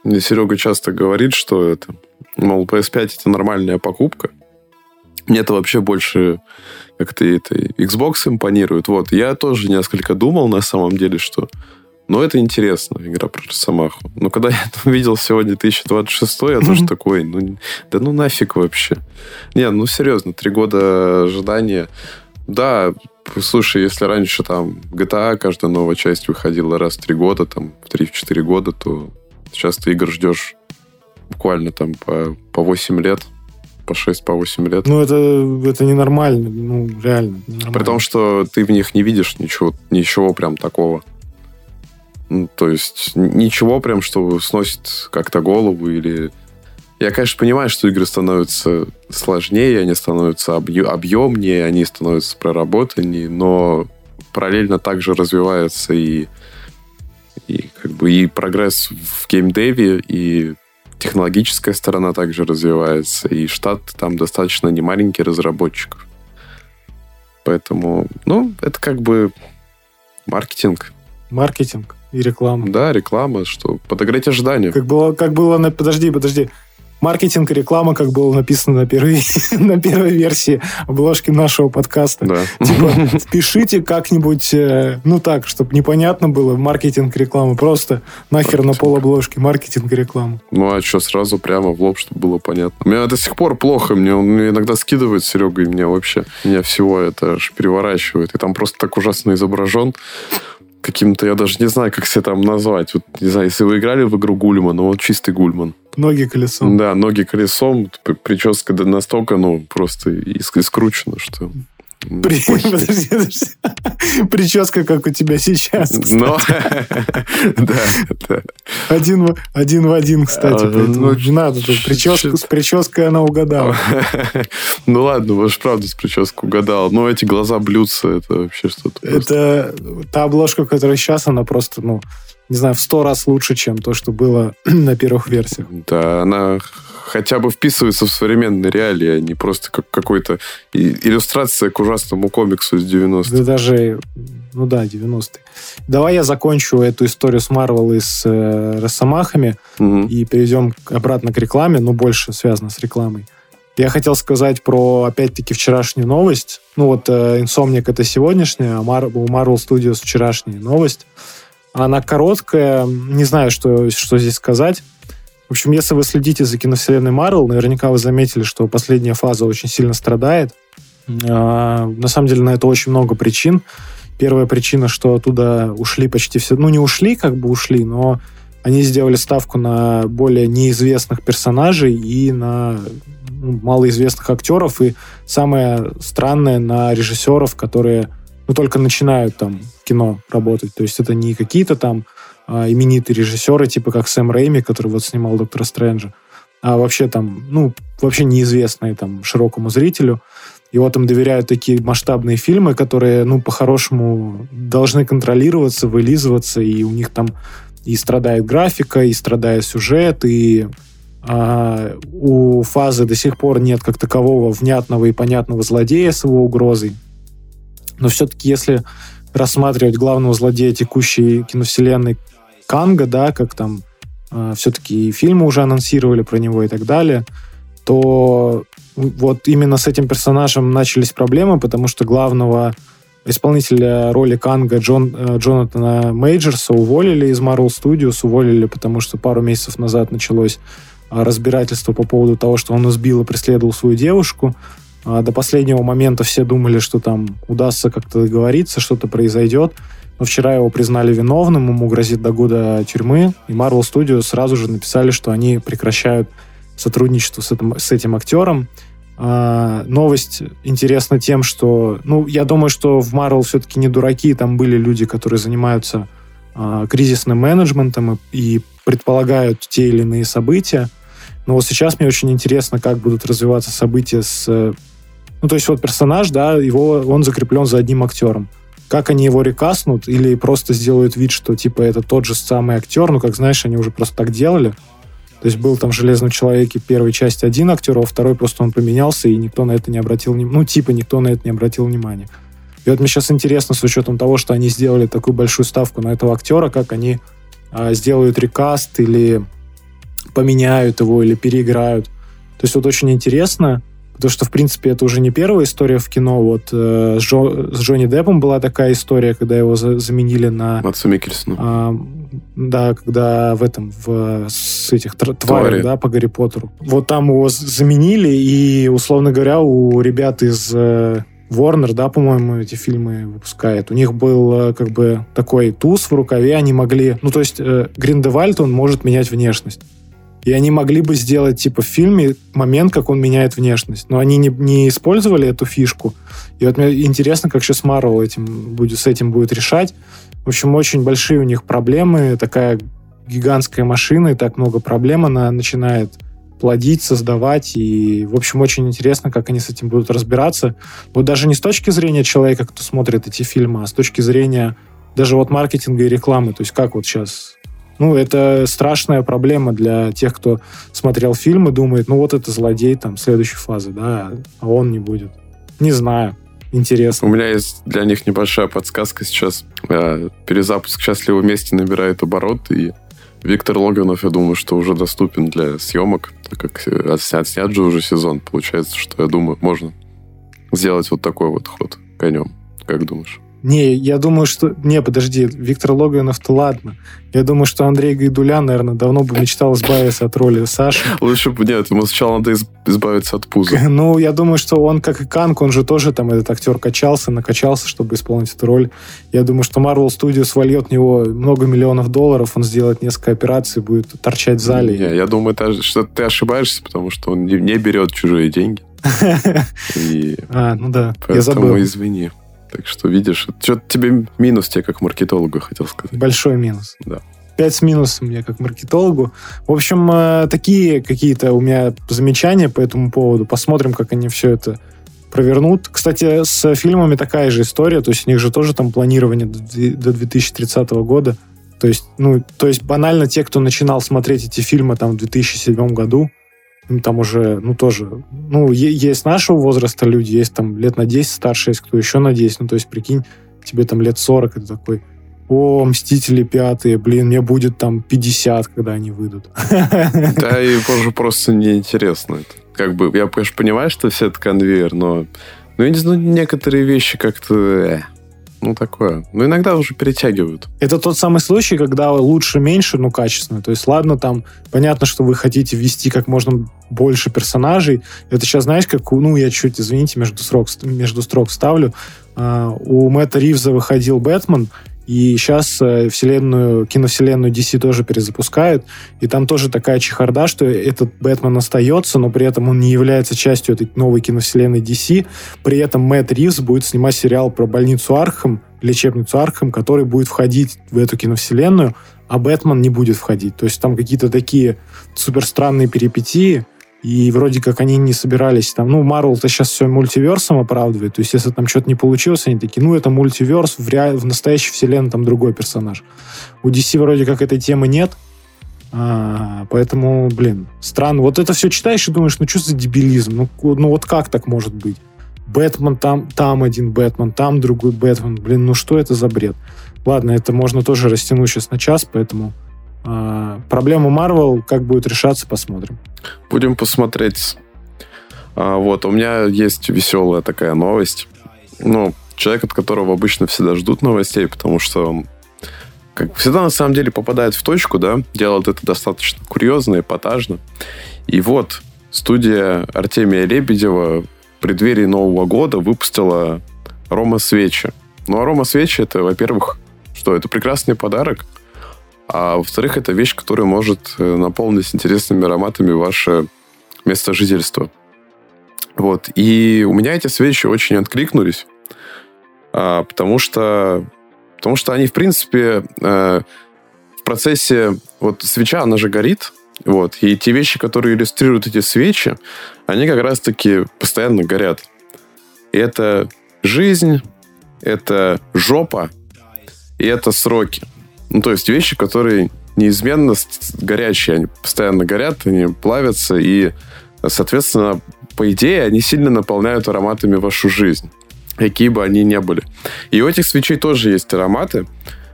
мне Серега часто говорит, что это, мол, PS5 это нормальная покупка. Мне это вообще больше как-то это Xbox импонирует. Вот, я тоже несколько думал на самом деле, что но это интересно, игра про Росомаху. Но когда я это увидел сегодня 2026, я тоже такой, ну, да ну нафиг вообще. Не, ну серьезно, три года ожидания. Да, слушай, если раньше там GTA, каждая новая часть выходила раз в три года, там, в 3-4 года, то сейчас ты игр ждешь буквально там по, по 8 лет, по 6, по 8 лет. Ну, это, это ненормально. Ну, реально. ненормально. При том, что ты в них не видишь ничего, ничего прям такого. Ну, то есть ничего прям, что сносит как-то голову или... Я, конечно, понимаю, что игры становятся сложнее, они становятся объ- объемнее, они становятся проработаннее, но параллельно также развивается и, и как бы и прогресс в геймдеве, и технологическая сторона также развивается, и штат там достаточно немаленький разработчиков. Поэтому, ну, это как бы маркетинг. Маркетинг и реклама. Да, реклама, что подогреть ожидания. Как было, как было на... Подожди, подожди. Маркетинг и реклама, как было написано на первой, на первой версии обложки нашего подкаста. Да. Типа, впишите как-нибудь, э, ну так, чтобы непонятно было, маркетинг и реклама. Просто нахер на Маркетинг. пол обложки, маркетинг и реклама. Ну, а что, сразу прямо в лоб, чтобы было понятно. У меня до сих пор плохо. Мне он мне иногда скидывает Серега, и меня вообще... Меня всего это аж переворачивает. И там просто так ужасно изображен каким-то, я даже не знаю, как себя там назвать. Вот, не знаю, если вы играли в игру Гульман, ну вот чистый Гульман. Ноги колесом. Да, ноги колесом, прическа настолько, ну, просто иск- искручена, что... При- подожди, подожди. Прическа, как у тебя сейчас. кстати. Но, да, да. Один, в- один в один, кстати. А, поэтому ну, не надо. чё- с прической она угадала. Ну ладно, же правда с прической угадал. Но эти глаза блюдца, это вообще что-то. Это та обложка, которая сейчас, она просто, ну, не знаю, в сто раз лучше, чем то, что было на первых версиях. Да, она хотя бы вписывается в современные реалии, а не просто как какой-то иллюстрация к ужасному комиксу из 90-х. Да даже, ну да, 90-е. Давай я закончу эту историю с Марвел и с э, Росомахами Мгм. и перейдем обратно к рекламе, но больше связано с рекламой. Я хотел сказать про, опять-таки, вчерашнюю новость. Ну вот э, Insomniac это сегодняшняя, а Mar- у Marvel Studios вчерашняя новость. Она короткая, не знаю, что, что здесь сказать. В общем, если вы следите за киновселенной Marvel, наверняка вы заметили, что последняя фаза очень сильно страдает. А, На самом деле на это очень много причин. Первая причина, что оттуда ушли почти все... Ну, не ушли, как бы ушли, но они сделали ставку на более неизвестных персонажей и на ну, малоизвестных актеров. И самое странное, на режиссеров, которые ну, только начинают там кино работать. То есть это не какие-то там а, именитые режиссеры, типа как Сэм Рэйми, который вот снимал Доктора Стрэнджа, а вообще там, ну, вообще неизвестные там широкому зрителю. И вот им доверяют такие масштабные фильмы, которые, ну, по-хорошему должны контролироваться, вылизываться, и у них там и страдает графика, и страдает сюжет, и а, у фазы до сих пор нет как такового внятного и понятного злодея с его угрозой. Но все-таки, если рассматривать главного злодея текущей киновселенной Канга, да, как там э, все-таки и фильмы уже анонсировали про него и так далее, то вот именно с этим персонажем начались проблемы, потому что главного исполнителя роли Канга Джон, э, Джонатана Мейджерса уволили из Marvel Studios, уволили, потому что пару месяцев назад началось а, разбирательство по поводу того, что он избил и преследовал свою девушку. А, До последнего момента все думали, что там удастся как-то договориться, что-то произойдет. Но вчера его признали виновным, ему грозит до года тюрьмы. И Marvel Studios сразу же написали, что они прекращают сотрудничество с этим, с этим актером. А, новость интересна тем, что, ну, я думаю, что в Marvel все-таки не дураки, там были люди, которые занимаются а, кризисным менеджментом и, и предполагают те или иные события. Но вот сейчас мне очень интересно, как будут развиваться события с... Ну, то есть вот персонаж, да, его, он закреплен за одним актером. Как они его рекаснут или просто сделают вид, что типа это тот же самый актер, ну, как знаешь, они уже просто так делали. То есть был там в «Железном человеке» первой части один актер, а второй просто он поменялся, и никто на это не обратил внимания. Ну, типа никто на это не обратил внимания. И вот мне сейчас интересно, с учетом того, что они сделали такую большую ставку на этого актера, как они а, сделают рекаст или поменяют его, или переиграют. То есть вот очень интересно, потому что, в принципе, это уже не первая история в кино. Вот э, с, Джо, с Джонни Деппом была такая история, когда его за, заменили на... Матсу Микельсону. А, да, когда в этом, в, с этих тварей, да, по Гарри Поттеру. Вот там его заменили, и, условно говоря, у ребят из э, Warner, да, по-моему, эти фильмы выпускает. У них был э, как бы такой туз в рукаве, они могли... Ну, то есть э, Гриндевальд, он может менять внешность. И они могли бы сделать, типа, в фильме момент, как он меняет внешность. Но они не, не использовали эту фишку. И вот мне интересно, как сейчас Марвел этим будет, с этим будет решать. В общем, очень большие у них проблемы. Такая гигантская машина, и так много проблем она начинает плодить, создавать. И, в общем, очень интересно, как они с этим будут разбираться. Вот даже не с точки зрения человека, кто смотрит эти фильмы, а с точки зрения даже вот маркетинга и рекламы. То есть как вот сейчас ну, это страшная проблема для тех, кто смотрел фильм и думает, ну, вот это злодей там следующей фазы, да, а он не будет. Не знаю. Интересно. У меня есть для них небольшая подсказка сейчас. Э, перезапуск «Счастливы вместе» набирает оборот, и Виктор Логвинов, я думаю, что уже доступен для съемок, так как э, снят, снят же уже сезон. Получается, что, я думаю, можно сделать вот такой вот ход конем. Как думаешь? Не, я думаю, что... Не, подожди, Виктор Логвинов-то ладно. Я думаю, что Андрей Гайдулян, наверное, давно бы мечтал избавиться от роли Саши. Лучше бы нет, ему сначала надо избавиться от пуза. Ну, я думаю, что он, как и Канк, он же тоже там, этот актер, качался, накачался, чтобы исполнить эту роль. Я думаю, что Marvel Studios вольет в него много миллионов долларов, он сделает несколько операций, будет торчать в зале. Не, я думаю, что ты ошибаешься, потому что он не берет чужие деньги. А, ну да, я забыл. извини. Так что, видишь, что тебе минус тебе как маркетологу, хотел сказать. Большой минус. Да. Пять с минусом мне как маркетологу. В общем, э, такие какие-то у меня замечания по этому поводу. Посмотрим, как они все это провернут. Кстати, с фильмами такая же история. То есть у них же тоже там планирование до 2030 года. То есть, ну, то есть банально те, кто начинал смотреть эти фильмы там в 2007 году, ну, там уже, ну, тоже, ну, есть нашего возраста люди, есть там лет на 10 старше, есть кто еще на 10, ну, то есть, прикинь, тебе там лет 40, это такой, о, Мстители пятые, блин, мне будет там 50, когда они выйдут. Да, и тоже просто неинтересно это. Как бы, я, конечно, понимаю, что все это конвейер, но ну, я не знаю, некоторые вещи как-то... Ну, такое. Ну, иногда уже перетягивают. Это тот самый случай, когда лучше меньше, но качественно. То есть, ладно, там, понятно, что вы хотите ввести как можно больше персонажей. Это сейчас, знаешь, как, ну, я чуть, извините, между строк, между строк ставлю. Uh, у Мэтта Ривза выходил Бэтмен, и сейчас э, вселенную, киновселенную DC тоже перезапускают. И там тоже такая чехарда, что этот Бэтмен остается, но при этом он не является частью этой новой киновселенной DC. При этом Мэтт Ривз будет снимать сериал про больницу Архам, лечебницу Архам, который будет входить в эту киновселенную, а Бэтмен не будет входить. То есть там какие-то такие супер странные перипетии, и вроде как они не собирались там... Ну, Марвел-то сейчас все мультиверсом оправдывает. То есть, если там что-то не получилось, они такие, ну, это мультиверс, в, ре... в настоящей вселенной там другой персонаж. У DC вроде как этой темы нет. А, поэтому, блин, странно. Вот это все читаешь и думаешь, ну, что за дебилизм? Ну, ну вот как так может быть? Бэтмен там, там один Бэтмен, там другой Бэтмен. Блин, ну что это за бред? Ладно, это можно тоже растянуть сейчас на час, поэтому а, проблему Marvel как будет решаться, посмотрим. Будем посмотреть. А, вот, у меня есть веселая такая новость. Ну, человек, от которого обычно всегда ждут новостей, потому что как всегда, на самом деле попадает в точку, да, делает это достаточно курьезно, эпатажно. И вот студия Артемия Лебедева в преддверии Нового года выпустила Рома Свечи. Ну, а Рома Свечи это, во-первых, что это прекрасный подарок – а во-вторых, это вещь, которая может э, наполнить интересными ароматами ваше место жительства. Вот. И у меня эти свечи очень откликнулись, а, потому что, потому что они, в принципе, э, в процессе... Вот свеча, она же горит, вот, и те вещи, которые иллюстрируют эти свечи, они как раз-таки постоянно горят. И это жизнь, это жопа и это сроки. Ну, то есть вещи, которые неизменно горячие, они постоянно горят, они плавятся, и, соответственно, по идее, они сильно наполняют ароматами вашу жизнь, какие бы они ни были. И у этих свечей тоже есть ароматы.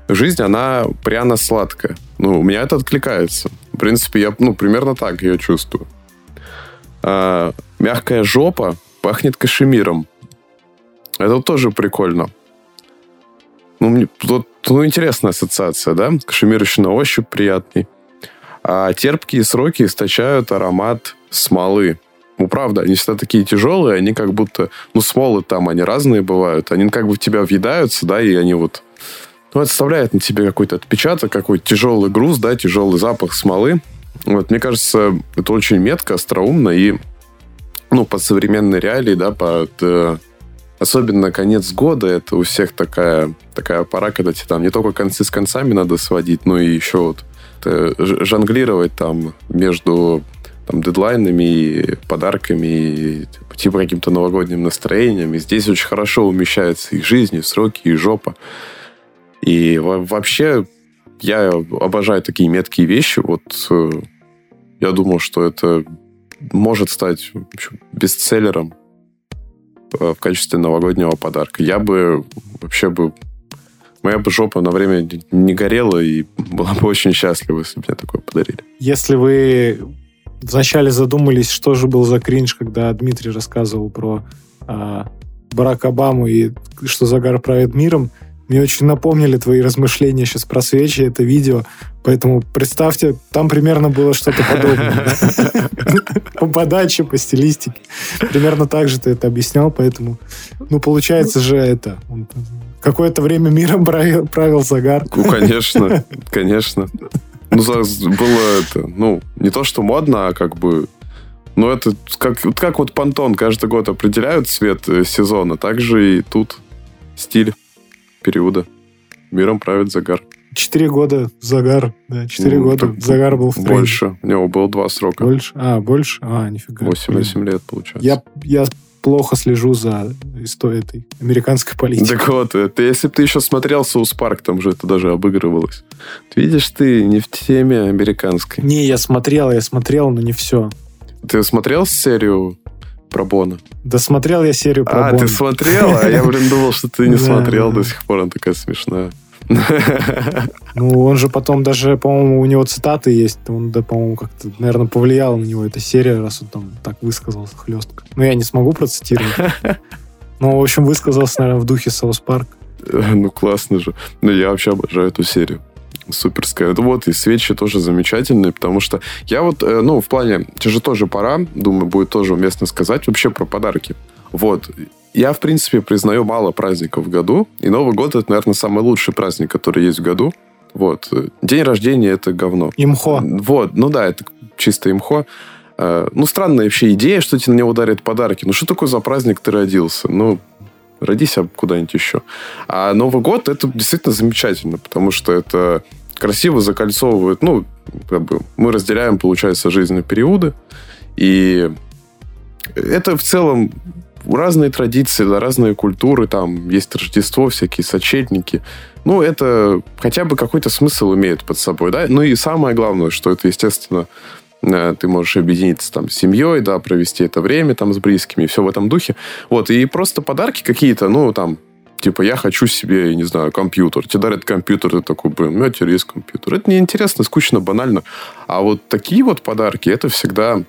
Жизнь, она пряно-сладкая. Ну, у меня это откликается. В принципе, я, ну, примерно так ее чувствую. А, мягкая жопа пахнет кашемиром. Это тоже прикольно. Ну, мне, тут, ну, интересная ассоциация, да? Кашемир на ощупь приятный. А терпкие сроки источают аромат смолы. Ну, правда, они всегда такие тяжелые, они как будто... Ну, смолы там, они разные бывают. Они как бы в тебя въедаются, да, и они вот... Ну, оставляют на тебе какой-то отпечаток, какой-то тяжелый груз, да, тяжелый запах смолы. Вот, мне кажется, это очень метко, остроумно и, ну, под современные реалии, да, под э, особенно конец года, это у всех такая, такая пора, когда тебе там не только концы с концами надо сводить, но и еще вот жонглировать там между там, дедлайнами и подарками, и, типа каким-то новогодним настроением. И здесь очень хорошо умещается и жизнь, и сроки, и жопа. И вообще я обожаю такие меткие вещи. Вот э, я думал, что это может стать общем, бестселлером в качестве новогоднего подарка. Я бы вообще бы... Моя бы жопа на время не горела и была бы очень счастлива, если бы мне такое подарили. Если вы вначале задумались, что же был за кринж, когда Дмитрий рассказывал про а, Барака Обаму и что загар правит миром, мне очень напомнили твои размышления сейчас про свечи, это видео. Поэтому представьте, там примерно было что-то подобное. По подаче, по стилистике. Примерно так же ты это объяснял, поэтому... Ну, получается же это... Какое-то время миром правил загар. Ну, конечно, конечно. Ну, было это, ну, не то, что модно, а как бы ну, это как, как вот понтон каждый год определяют цвет э, сезона, так же и тут стиль периода. Миром правит загар. Четыре года загар, да, четыре ну, года загар был в тренде. Больше. У него было два срока. Больше? А, больше? А, нифига. Восемь на семь лет, получается. Я, я плохо слежу за историей этой американской политики. Так вот, это, если бы ты еще смотрел Соус Парк, там же это даже обыгрывалось. Видишь, ты не в теме американской. Не, я смотрел, я смотрел, но не все. Ты смотрел серию про Боно? Да смотрел я серию про а, Боно. А, ты смотрел? А я, блин, думал, что ты не смотрел до сих пор. Она такая смешная. Ну, он же потом даже, по-моему, у него цитаты есть. Он, да, по-моему, как-то, наверное, повлияла на него эта серия, раз он там так высказался хлестко. Ну, я не смогу процитировать. Но, в общем, высказался, наверное, в духе South Park. Ну, классно же. Ну, я вообще обожаю эту серию суперская. Вот, и свечи тоже замечательные, потому что я вот, э, ну, в плане, это же тоже пора, думаю, будет тоже уместно сказать вообще про подарки. Вот, я, в принципе, признаю мало праздников в году, и Новый год это, наверное, самый лучший праздник, который есть в году. Вот. День рождения это говно. Имхо. Вот, ну да, это чисто имхо. Э, ну, странная вообще идея, что тебе на него дарят подарки. Ну, что такое за праздник ты родился? Ну, родись куда-нибудь еще. А Новый год это действительно замечательно, потому что это красиво закольцовывает, ну, как бы мы разделяем, получается, жизненные периоды, и это в целом разные традиции, да, разные культуры, там есть Рождество, всякие сочетники. Ну, это хотя бы какой-то смысл имеет под собой, да. Ну и самое главное, что это, естественно, ты можешь объединиться там с семьей, да, провести это время там с близкими, все в этом духе. Вот, и просто подарки какие-то, ну, там, Типа, я хочу себе, я не знаю, компьютер. Тебе дарят компьютер, ты такой, блин, у меня теперь есть компьютер. Это неинтересно, скучно, банально. А вот такие вот подарки, это всегда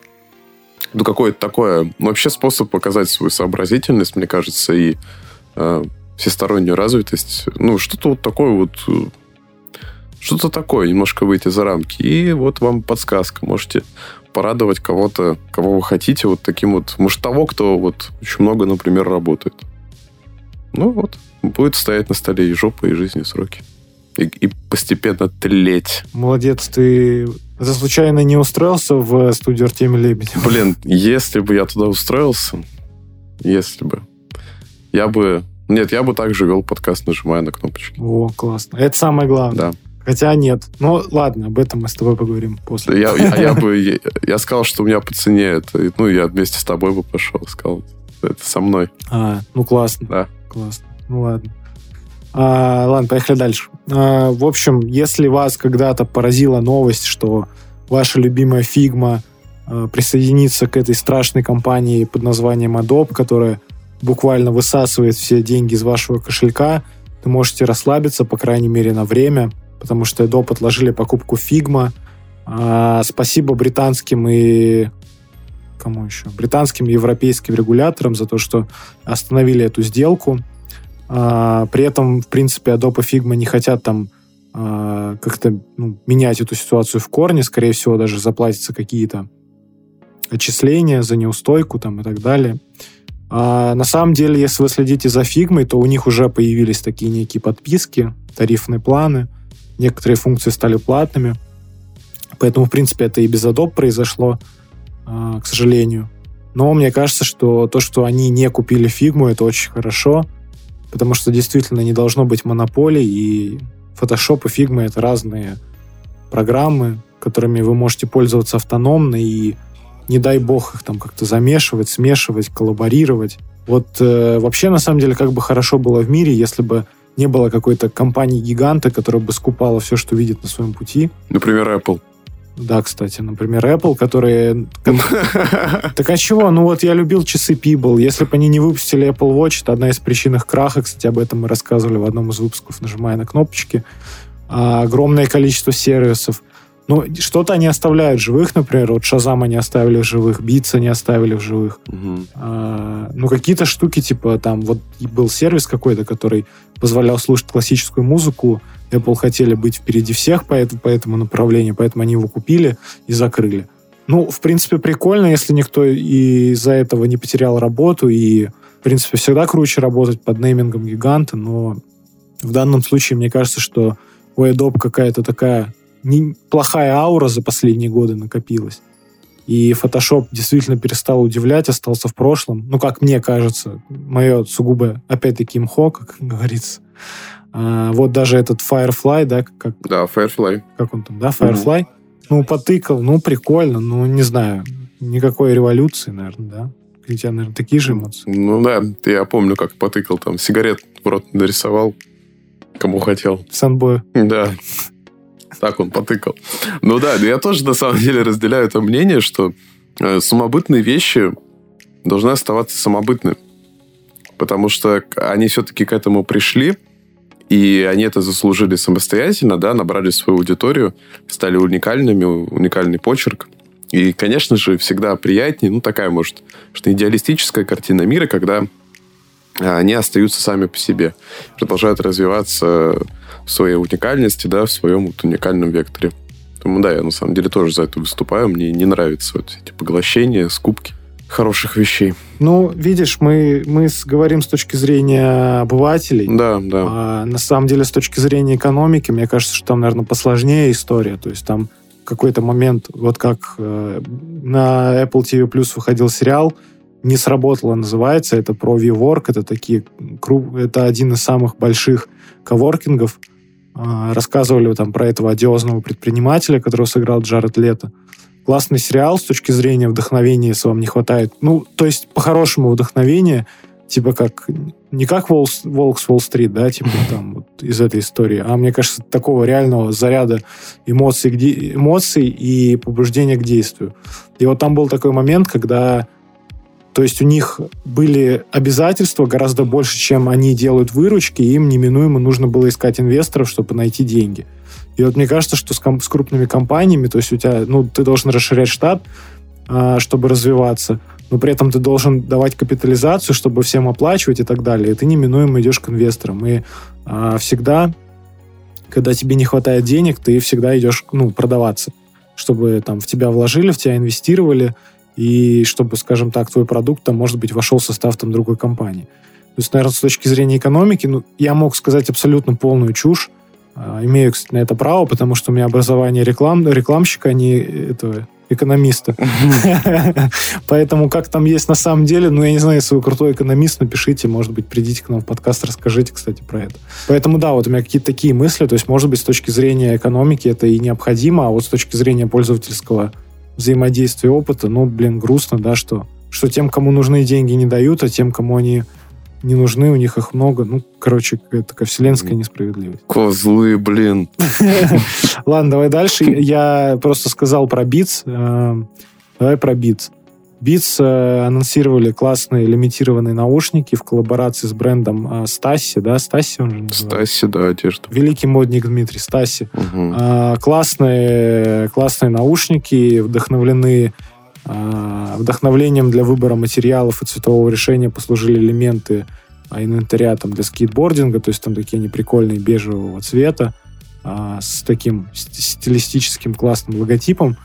ну, какое-то такое, ну, вообще способ показать свою сообразительность, мне кажется, и э, всестороннюю развитость. Ну, что-то вот такое вот, э, что-то такое, немножко выйти за рамки. И вот вам подсказка. Можете порадовать кого-то, кого вы хотите, вот таким вот, может, того, кто вот очень много, например, работает. Ну вот, будет стоять на столе и жопа, и жизни сроки. И, и постепенно тлеть. Молодец, ты... Ты случайно не устроился в студию Артемия Лебедева? Блин, если бы я туда устроился, если бы, я бы... Нет, я бы также вел подкаст, нажимая на кнопочки. О, классно. Это самое главное. Да. Хотя нет. Ну, ладно, об этом мы с тобой поговорим после. Я, я, я бы... Я, я сказал, что у меня по цене это... Ну, я вместе с тобой бы пошел. Сказал, это со мной. А, ну классно. Да. Классно. Ну ладно. А, ладно, поехали дальше. А, в общем, если вас когда-то поразила новость, что ваша любимая Figma а, присоединится к этой страшной компании под названием Adobe, которая буквально высасывает все деньги из вашего кошелька, то можете расслабиться, по крайней мере, на время, потому что Adobe отложили покупку Figma. А, спасибо британским и кому еще? Британским и европейским регуляторам за то, что остановили эту сделку. А, при этом, в принципе, Adobe и Figma не хотят там а, как-то ну, менять эту ситуацию в корне. Скорее всего, даже заплатятся какие-то отчисления за неустойку там и так далее. А на самом деле, если вы следите за фигмой, то у них уже появились такие некие подписки, тарифные планы. Некоторые функции стали платными. Поэтому, в принципе, это и без Adobe произошло, а, к сожалению. Но мне кажется, что то, что они не купили фигму, это очень хорошо, потому что действительно не должно быть монополий, и Photoshop и Figma — это разные программы, которыми вы можете пользоваться автономно, и не дай бог их там как-то замешивать, смешивать, коллаборировать. Вот э, вообще, на самом деле, как бы хорошо было в мире, если бы не было какой-то компании-гиганта, которая бы скупала все, что видит на своем пути. Например, Apple. Да, кстати, например, Apple, которые... Так а чего? Ну вот я любил часы Peeble. Если бы они не выпустили Apple Watch, это одна из причин их краха. Кстати, об этом мы рассказывали в одном из выпусков, нажимая на кнопочки. А, огромное количество сервисов. Ну, что-то они оставляют живых, например, вот Шазам они оставили в живых, Битс они оставили в живых. Угу. А, ну, какие-то штуки, типа, там, вот был сервис какой-то, который позволял слушать классическую музыку, Apple хотели быть впереди всех по, этому, по этому направлению, поэтому они его купили и закрыли. Ну, в принципе, прикольно, если никто из-за этого не потерял работу, и, в принципе, всегда круче работать под неймингом гиганта, но в данном случае мне кажется, что у Adobe какая-то такая неплохая аура за последние годы накопилась. И Photoshop действительно перестал удивлять, остался в прошлом. Ну, как мне кажется, мое сугубо, опять-таки, мхо, как говорится. А, вот даже этот Firefly, да? Как, да, Firefly. Как он там, да, Firefly? Угу. Ну, потыкал, ну, прикольно, ну, не знаю, никакой революции, наверное, да? У тебя, наверное, такие же эмоции. Ну да, я помню, как потыкал там, сигарет в рот нарисовал, кому хотел. Санбой. Да. Так он потыкал. Ну да, я тоже на самом деле разделяю это мнение, что э, самобытные вещи должны оставаться самобытными. Потому что они все-таки к этому пришли, и они это заслужили самостоятельно, да, набрали свою аудиторию, стали уникальными, уникальный почерк. И, конечно же, всегда приятнее, ну, такая, может, что идеалистическая картина мира, когда они остаются сами по себе, продолжают развиваться в своей уникальности, да, в своем вот уникальном векторе. Поэтому, да, я на самом деле тоже за это выступаю. Мне не нравятся вот эти поглощения, скупки хороших вещей. Ну, видишь, мы, мы говорим с точки зрения обывателей. Да, да. А на самом деле, с точки зрения экономики, мне кажется, что там, наверное, посложнее история. То есть там какой-то момент, вот как э, на Apple TV Plus выходил сериал, не сработало, называется. Это про WeWork. Это такие, это один из самых больших коворкингов. А, рассказывали там про этого одиозного предпринимателя, которого сыграл Джаред Лето классный сериал с точки зрения вдохновения, если вам не хватает. Ну, то есть, по-хорошему вдохновения, типа как не как Волк, с Уолл-стрит, да, типа там вот из этой истории, а мне кажется, такого реального заряда эмоций, эмоций и побуждения к действию. И вот там был такой момент, когда то есть у них были обязательства гораздо больше, чем они делают выручки, и им неминуемо нужно было искать инвесторов, чтобы найти деньги. И вот мне кажется, что с, с крупными компаниями, то есть у тебя, ну, ты должен расширять штат, а, чтобы развиваться, но при этом ты должен давать капитализацию, чтобы всем оплачивать и так далее. И ты неминуемо идешь к инвесторам. И а, всегда, когда тебе не хватает денег, ты всегда идешь, ну, продаваться, чтобы там в тебя вложили, в тебя инвестировали, и чтобы, скажем так, твой продукт там, может быть, вошел в состав там другой компании. То есть, наверное, с точки зрения экономики, ну, я мог сказать абсолютно полную чушь, а, имею, кстати, на это право, потому что у меня образование реклам, рекламщика, а не этого, экономиста. Поэтому как там есть на самом деле, ну, я не знаю, если вы крутой экономист, напишите, может быть, придите к нам в подкаст, расскажите, кстати, про это. Поэтому, да, вот у меня какие-то такие мысли, то есть, может быть, с точки зрения экономики это и необходимо, а вот с точки зрения пользовательского взаимодействия опыта, ну, блин, грустно, да, что, что тем, кому нужны деньги, не дают, а тем, кому они не нужны, у них их много. Ну, короче, какая-то такая вселенская несправедливость. Козлы, блин. Ладно, давай дальше. Я просто сказал про Beats. Э, Давай про Beats. Beats э, анонсировали классные лимитированные наушники в коллаборации с брендом э, Стаси, да? Стаси он же называется? Стаси, да, одежда. Великий модник Дмитрий Стаси. А, классные, классные наушники, вдохновлены а, вдохновлением для выбора материалов и цветового решения послужили элементы а, инвентаря там, для скейтбординга, то есть там такие они прикольные бежевого цвета с таким ст- стилистическим классным логотипом.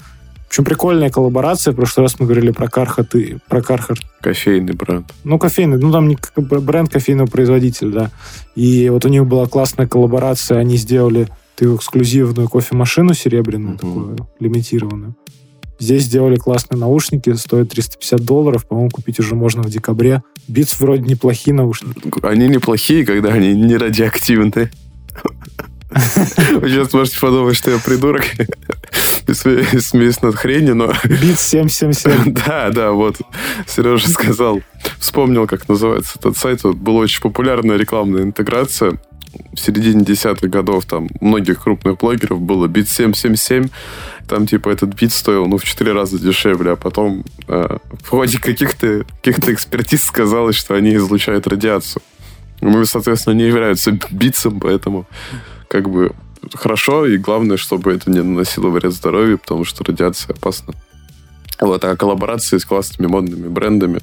Общем, прикольная коллаборация. В прошлый раз мы говорили про Кархат и про Кархат Кофейный бренд. ну, кофейный, ну, там не бренд кофейного производителя, да. И вот у них была классная коллаборация, они сделали такую эксклюзивную кофемашину серебряную, Мгм. такую лимитированную. Здесь сделали классные наушники, стоят 350 долларов, по-моему, купить уже можно в декабре. Beats вроде неплохие наушники. Они неплохие, когда они не радиоактивные. Вы сейчас можете подумать, что я придурок. Смеюсь над хренью, но... Beats 777. Да, да, вот. Сережа сказал. Вспомнил, как называется этот сайт. Вот была очень популярная рекламная интеграция. В середине десятых годов там многих крупных блогеров было бит 777. Там типа этот бит стоил ну в четыре раза дешевле, а потом э, в ходе каких-то каких экспертиз сказалось, что они излучают радиацию. Мы, соответственно, не являются битцем, поэтому как бы хорошо, и главное, чтобы это не наносило вред здоровью, потому что радиация опасна. Вот, а коллаборации с классными модными брендами,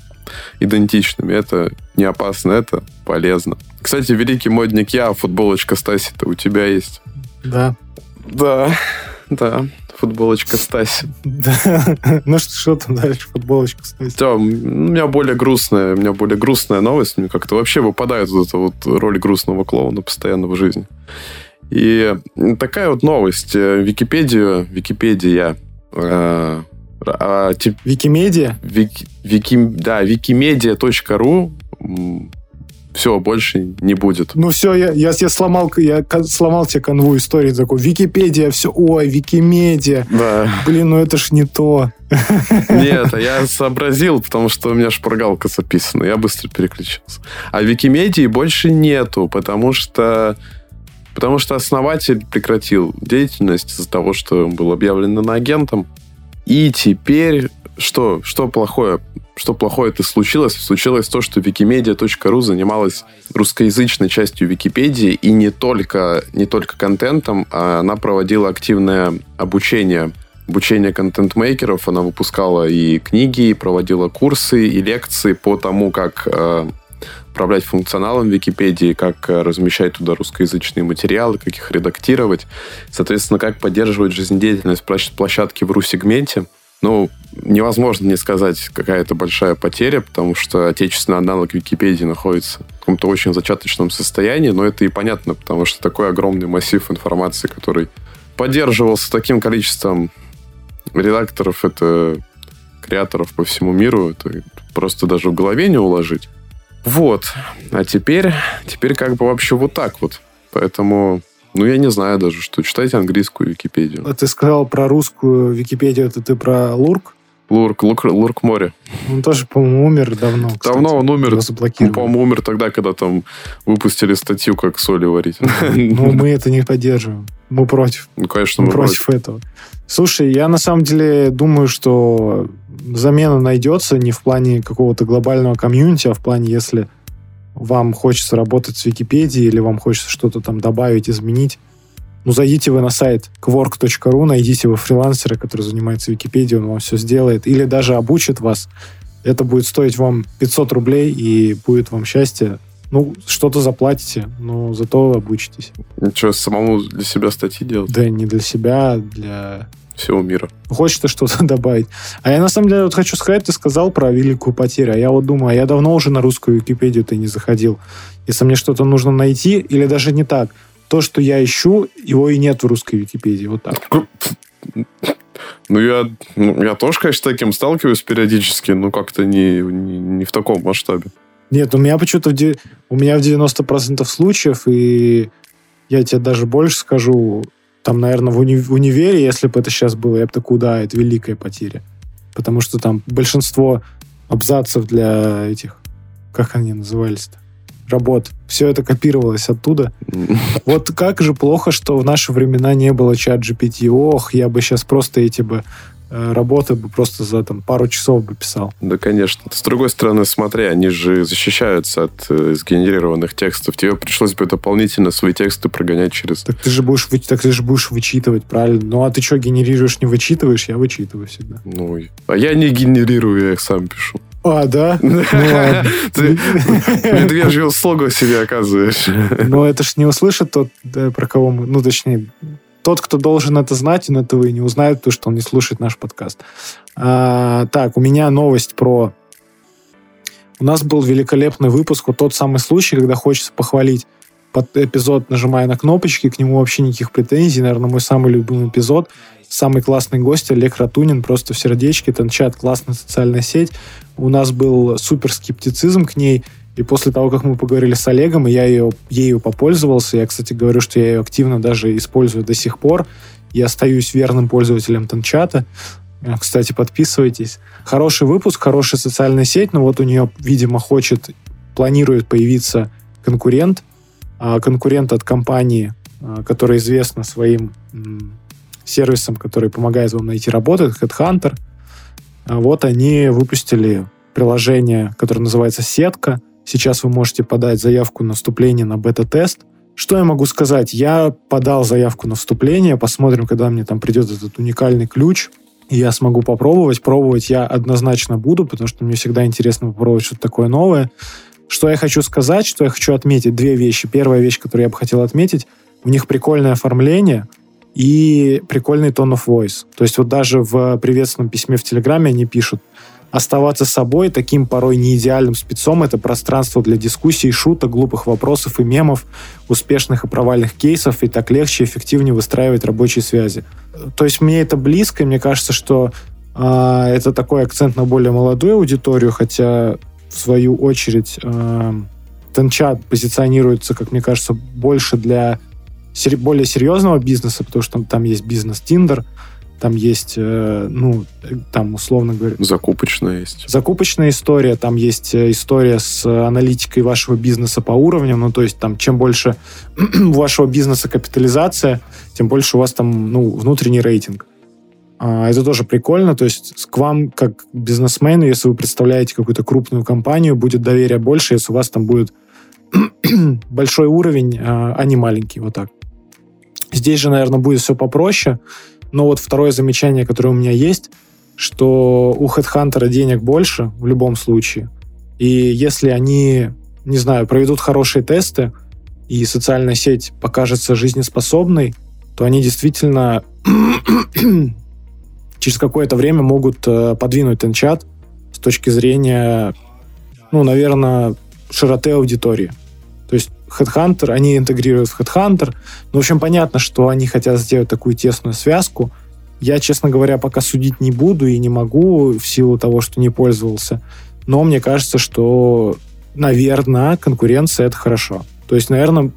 идентичными, это не опасно, это полезно. Кстати, великий модник я, футболочка Стаси-то у тебя есть? Да. Да, да, футболочка Стаси. Да. Ну что, что там дальше? Футболочку ставить. Тем, у меня более грустная, у меня более грустная новость. Мне как-то вообще выпадает вот эта вот роль грустного клоуна постоянно в жизни. И такая вот новость. Э, Википедию, Википедия, э, а, тип- Викимедиа? Вики, вики, да, wikimedia.ru все, больше не будет. Ну все, я, я, я сломал, я сломал тебе канву истории такой. Википедия, все, ой, Викимедиа. Да. Блин, ну это ж не то. Нет, а я сообразил, потому что у меня шпаргалка записана. Я быстро переключился. А Викимедии больше нету, потому что потому что основатель прекратил деятельность из-за того, что был объявлен иноагентом. И теперь что, что плохое? Что плохое это случилось? Случилось то, что wikimedia.ru занималась русскоязычной частью Википедии и не только, не только контентом, а она проводила активное обучение обучение контент-мейкеров. Она выпускала и книги, и проводила курсы, и лекции по тому, как э, управлять функционалом Википедии, как э, размещать туда русскоязычные материалы, как их редактировать. Соответственно, как поддерживать жизнедеятельность площ- площадки в ру-сегменте. Ну, невозможно не сказать, какая это большая потеря, потому что отечественный аналог Википедии находится в каком-то очень зачаточном состоянии, но это и понятно, потому что такой огромный массив информации, который поддерживался таким количеством редакторов, это креаторов по всему миру, это просто даже в голове не уложить. Вот. А теперь, теперь как бы вообще вот так вот. Поэтому, ну, я не знаю даже, что. Читайте английскую Википедию. А Ты сказал про русскую Википедию, это ты про Лурк? Лурк, Лурк, Лурк море. Он тоже, по-моему, умер давно. кстати. Давно он умер. Его заблокировали. по-моему, умер тогда, когда там выпустили статью, как соли варить. Ну, мы это не поддерживаем. Мы против. Ну, конечно, Мы мы против. против этого. Слушай, я на самом деле думаю, что замена найдется не в плане какого-то глобального комьюнити, а в плане, если вам хочется работать с Википедией или вам хочется что-то там добавить, изменить, ну, зайдите вы на сайт quark.ru, найдите вы фрилансера, который занимается Википедией, он вам все сделает, или даже обучит вас. Это будет стоить вам 500 рублей, и будет вам счастье. Ну, что-то заплатите, но зато обучитесь. Что, самому для себя статьи делать? Да, не для себя, а для Всего мира. Хочется что-то добавить. А я на самом деле вот хочу сказать, ты сказал про великую потерю, а я вот думаю, а я давно уже на русскую Википедию-то не заходил. Если мне что-то нужно найти, или даже не так, то, что я ищу, его и нет в русской Википедии. Вот так. Ну, я, ну, я тоже, конечно, с таким сталкиваюсь периодически, но как-то не, не, не в таком масштабе. Нет, у меня почему-то в де- у меня в 90% случаев, и я тебе даже больше скажу, там, наверное, в, уни- в универе, если бы это сейчас было, я бы такой, да, это великая потеря. Потому что там большинство абзацев для этих, как они назывались-то? Работ. Все это копировалось оттуда. Вот как же плохо, что в наши времена не было чат GPT. Ох, я бы сейчас просто эти бы Э, работы бы просто за там, пару часов бы писал. Да, конечно. С другой стороны, смотри, они же защищаются от э, сгенерированных текстов. Тебе пришлось бы дополнительно свои тексты прогонять через... Так ты же будешь, вы... так ты же будешь вычитывать, правильно? Ну, а ты что, генерируешь, не вычитываешь? Я вычитываю всегда. Ну, а я не генерирую, я их сам пишу. А, да? Ну, ты медвежье слогу себе оказываешь. Ну, это ж не услышит тот, про кого мы... Ну, точнее, тот, кто должен это знать, он этого и не узнает, потому что он не слушает наш подкаст. А, так, у меня новость про... У нас был великолепный выпуск, вот тот самый случай, когда хочется похвалить под эпизод, нажимая на кнопочки, к нему вообще никаких претензий. Наверное, мой самый любимый эпизод. Самый классный гость Олег Ратунин, просто в сердечке. Танчат, классная социальная сеть. У нас был супер скептицизм к ней. И после того, как мы поговорили с Олегом, и я ее, ею попользовался, я, кстати, говорю, что я ее активно даже использую до сих пор, я остаюсь верным пользователем Танчата. Э, кстати, подписывайтесь. Хороший выпуск, хорошая социальная сеть, но вот у нее, видимо, хочет, планирует появиться конкурент, а конкурент от компании, а, которая известна своим сервисом, который помогает вам найти работу, Headhunter. А вот они выпустили приложение, которое называется «Сетка», Сейчас вы можете подать заявку на вступление на бета-тест. Что я могу сказать? Я подал заявку на вступление, посмотрим, когда мне там придет этот уникальный ключ, и я смогу попробовать. Пробовать я однозначно буду, потому что мне всегда интересно попробовать что-то такое новое. Что я хочу сказать, что я хочу отметить, две вещи. Первая вещь, которую я бы хотел отметить, у них прикольное оформление и прикольный tone of voice. То есть вот даже в приветственном письме в Телеграме они пишут, Оставаться собой, таким порой неидеальным спецом, это пространство для дискуссий, шуток, глупых вопросов и мемов, успешных и провальных кейсов, и так легче и эффективнее выстраивать рабочие связи. То есть мне это близко, и мне кажется, что э, это такой акцент на более молодую аудиторию, хотя в свою очередь э, Тенчат позиционируется, как мне кажется, больше для более серьезного бизнеса, потому что там, там есть бизнес Тиндер, там есть, э, ну, там, условно говоря... Закупочная есть. Закупочная история, там есть э, история с аналитикой вашего бизнеса по уровням, ну, то есть там чем больше у вашего бизнеса капитализация, тем больше у вас там, ну, внутренний рейтинг. А, это тоже прикольно, то есть к вам, как бизнесмену, если вы представляете какую-то крупную компанию, будет доверие больше, если у вас там будет большой уровень, а, а не маленький, вот так. Здесь же, наверное, будет все попроще. Но вот второе замечание, которое у меня есть, что у HeadHunter денег больше в любом случае. И если они, не знаю, проведут хорошие тесты, и социальная сеть покажется жизнеспособной, то они действительно через какое-то время могут э, подвинуть Тенчат с точки зрения, ну, наверное, широты аудитории. Headhunter, они интегрируют в Headhunter. Ну, в общем, понятно, что они хотят сделать такую тесную связку. Я, честно говоря, пока судить не буду и не могу в силу того, что не пользовался. Но мне кажется, что, наверное, конкуренция — это хорошо. То есть, наверное,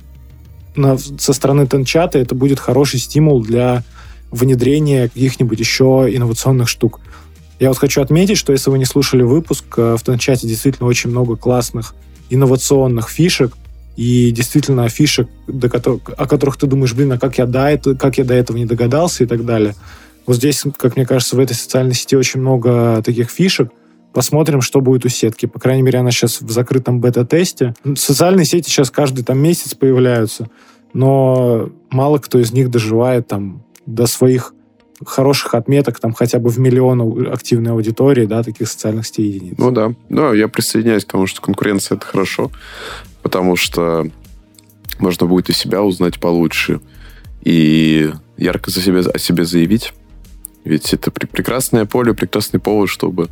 на, со стороны Тенчата это будет хороший стимул для внедрения каких-нибудь еще инновационных штук. Я вот хочу отметить, что если вы не слушали выпуск, э, в Тенчате действительно очень много классных инновационных фишек, и действительно фишек, до которых, о которых ты думаешь, блин, а как я, до этого, как я до этого не догадался и так далее. Вот здесь, как мне кажется, в этой социальной сети очень много таких фишек. Посмотрим, что будет у сетки. По крайней мере, она сейчас в закрытом бета-тесте. Социальные сети сейчас каждый там месяц появляются, но мало кто из них доживает там до своих хороших отметок, там хотя бы в миллион активной аудитории, да, таких социальных сетей единиц. Ну да. Ну, я присоединяюсь к тому, что конкуренция — это хорошо потому что можно будет и себя узнать получше, и ярко за себя, о себе заявить. Ведь это прекрасное поле, прекрасный повод, чтобы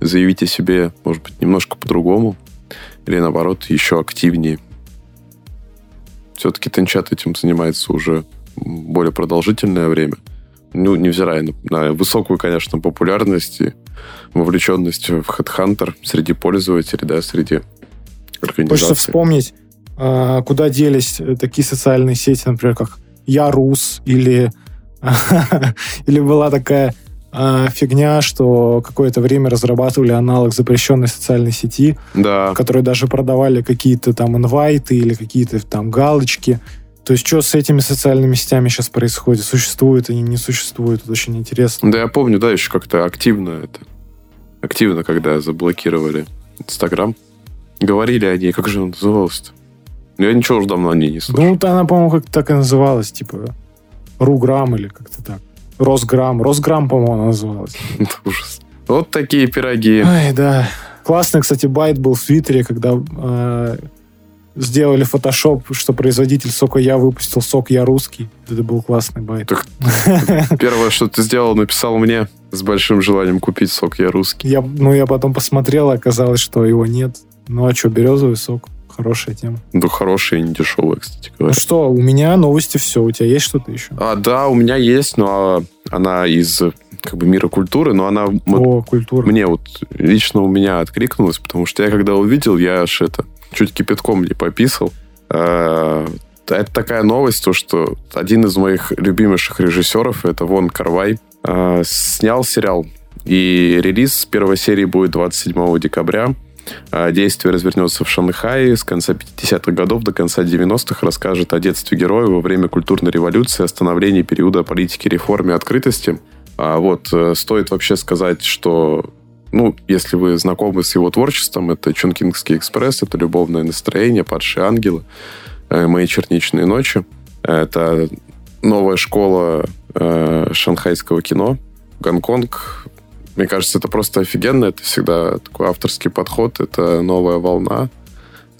заявить о себе, может быть, немножко по-другому, или наоборот, еще активнее. Все-таки Тенчат этим занимается уже более продолжительное время. Ну, невзирая на, на высокую, конечно, популярность и вовлеченность в Headhunter среди пользователей, да, среди Хочется вспомнить, а, куда делись такие социальные сети, например, как Я Рус или, или была такая а, фигня, что какое-то время разрабатывали аналог запрещенной социальной сети, Да. которые даже продавали какие-то там инвайты или какие-то там галочки. То есть, что с этими социальными сетями сейчас происходит? Существуют они, не существуют? Это очень интересно. Да, я помню, да, еще как-то активно это. Активно, когда заблокировали Инстаграм. Говорили о ней, как же она называлась-то? Я ничего уже давно о ней не слышал. Ну, вот она, по-моему, как-то так и называлась, типа Руграм или как-то так. Росграм. Росграм, по-моему, она называлась. Ужас. Вот такие пироги. Ай, да. Классный, кстати, bait был в Твиттере, когда э, сделали фотошоп, что производитель сока Я выпустил сок Я русский. Это был классный bait. Так, Первое, что ты сделал, написал мне с большим желанием купить сок «Я русский». Я, ну, я потом посмотрел, оказалось, что его нет. Ну, а что, березовый сок? Хорошая тема. Ну, хороший и не дешевый, кстати Ну говоря. что, у меня новости все. У тебя есть что-то еще? А, да, у меня есть, но она из как бы мира культуры, но она вот О, культура. мне вот лично у меня откликнулась, потому что я когда увидел, я аж это чуть кипятком не пописал. А, Это такая новость, то, что один из моих любимейших режиссеров, это Вон Карвай, а, снял сериал. И релиз первой серии будет 27 декабря. А, Действие развернется в Шанхае с конца 50-х годов до конца 90-х, расскажет о детстве героя во время культурной революции, о становлении периода политики, реформе, открытости. А вот э, стоит вообще сказать, что ну, если вы знакомы с его творчеством, это Чункингский экспресс, это любовное настроение, падшие ангелы, э, мои черничные ночи. Это новая школа э, шанхайского кино. Гонконг. Мне кажется, это просто офигенно. Это всегда такой авторский подход. Это новая волна.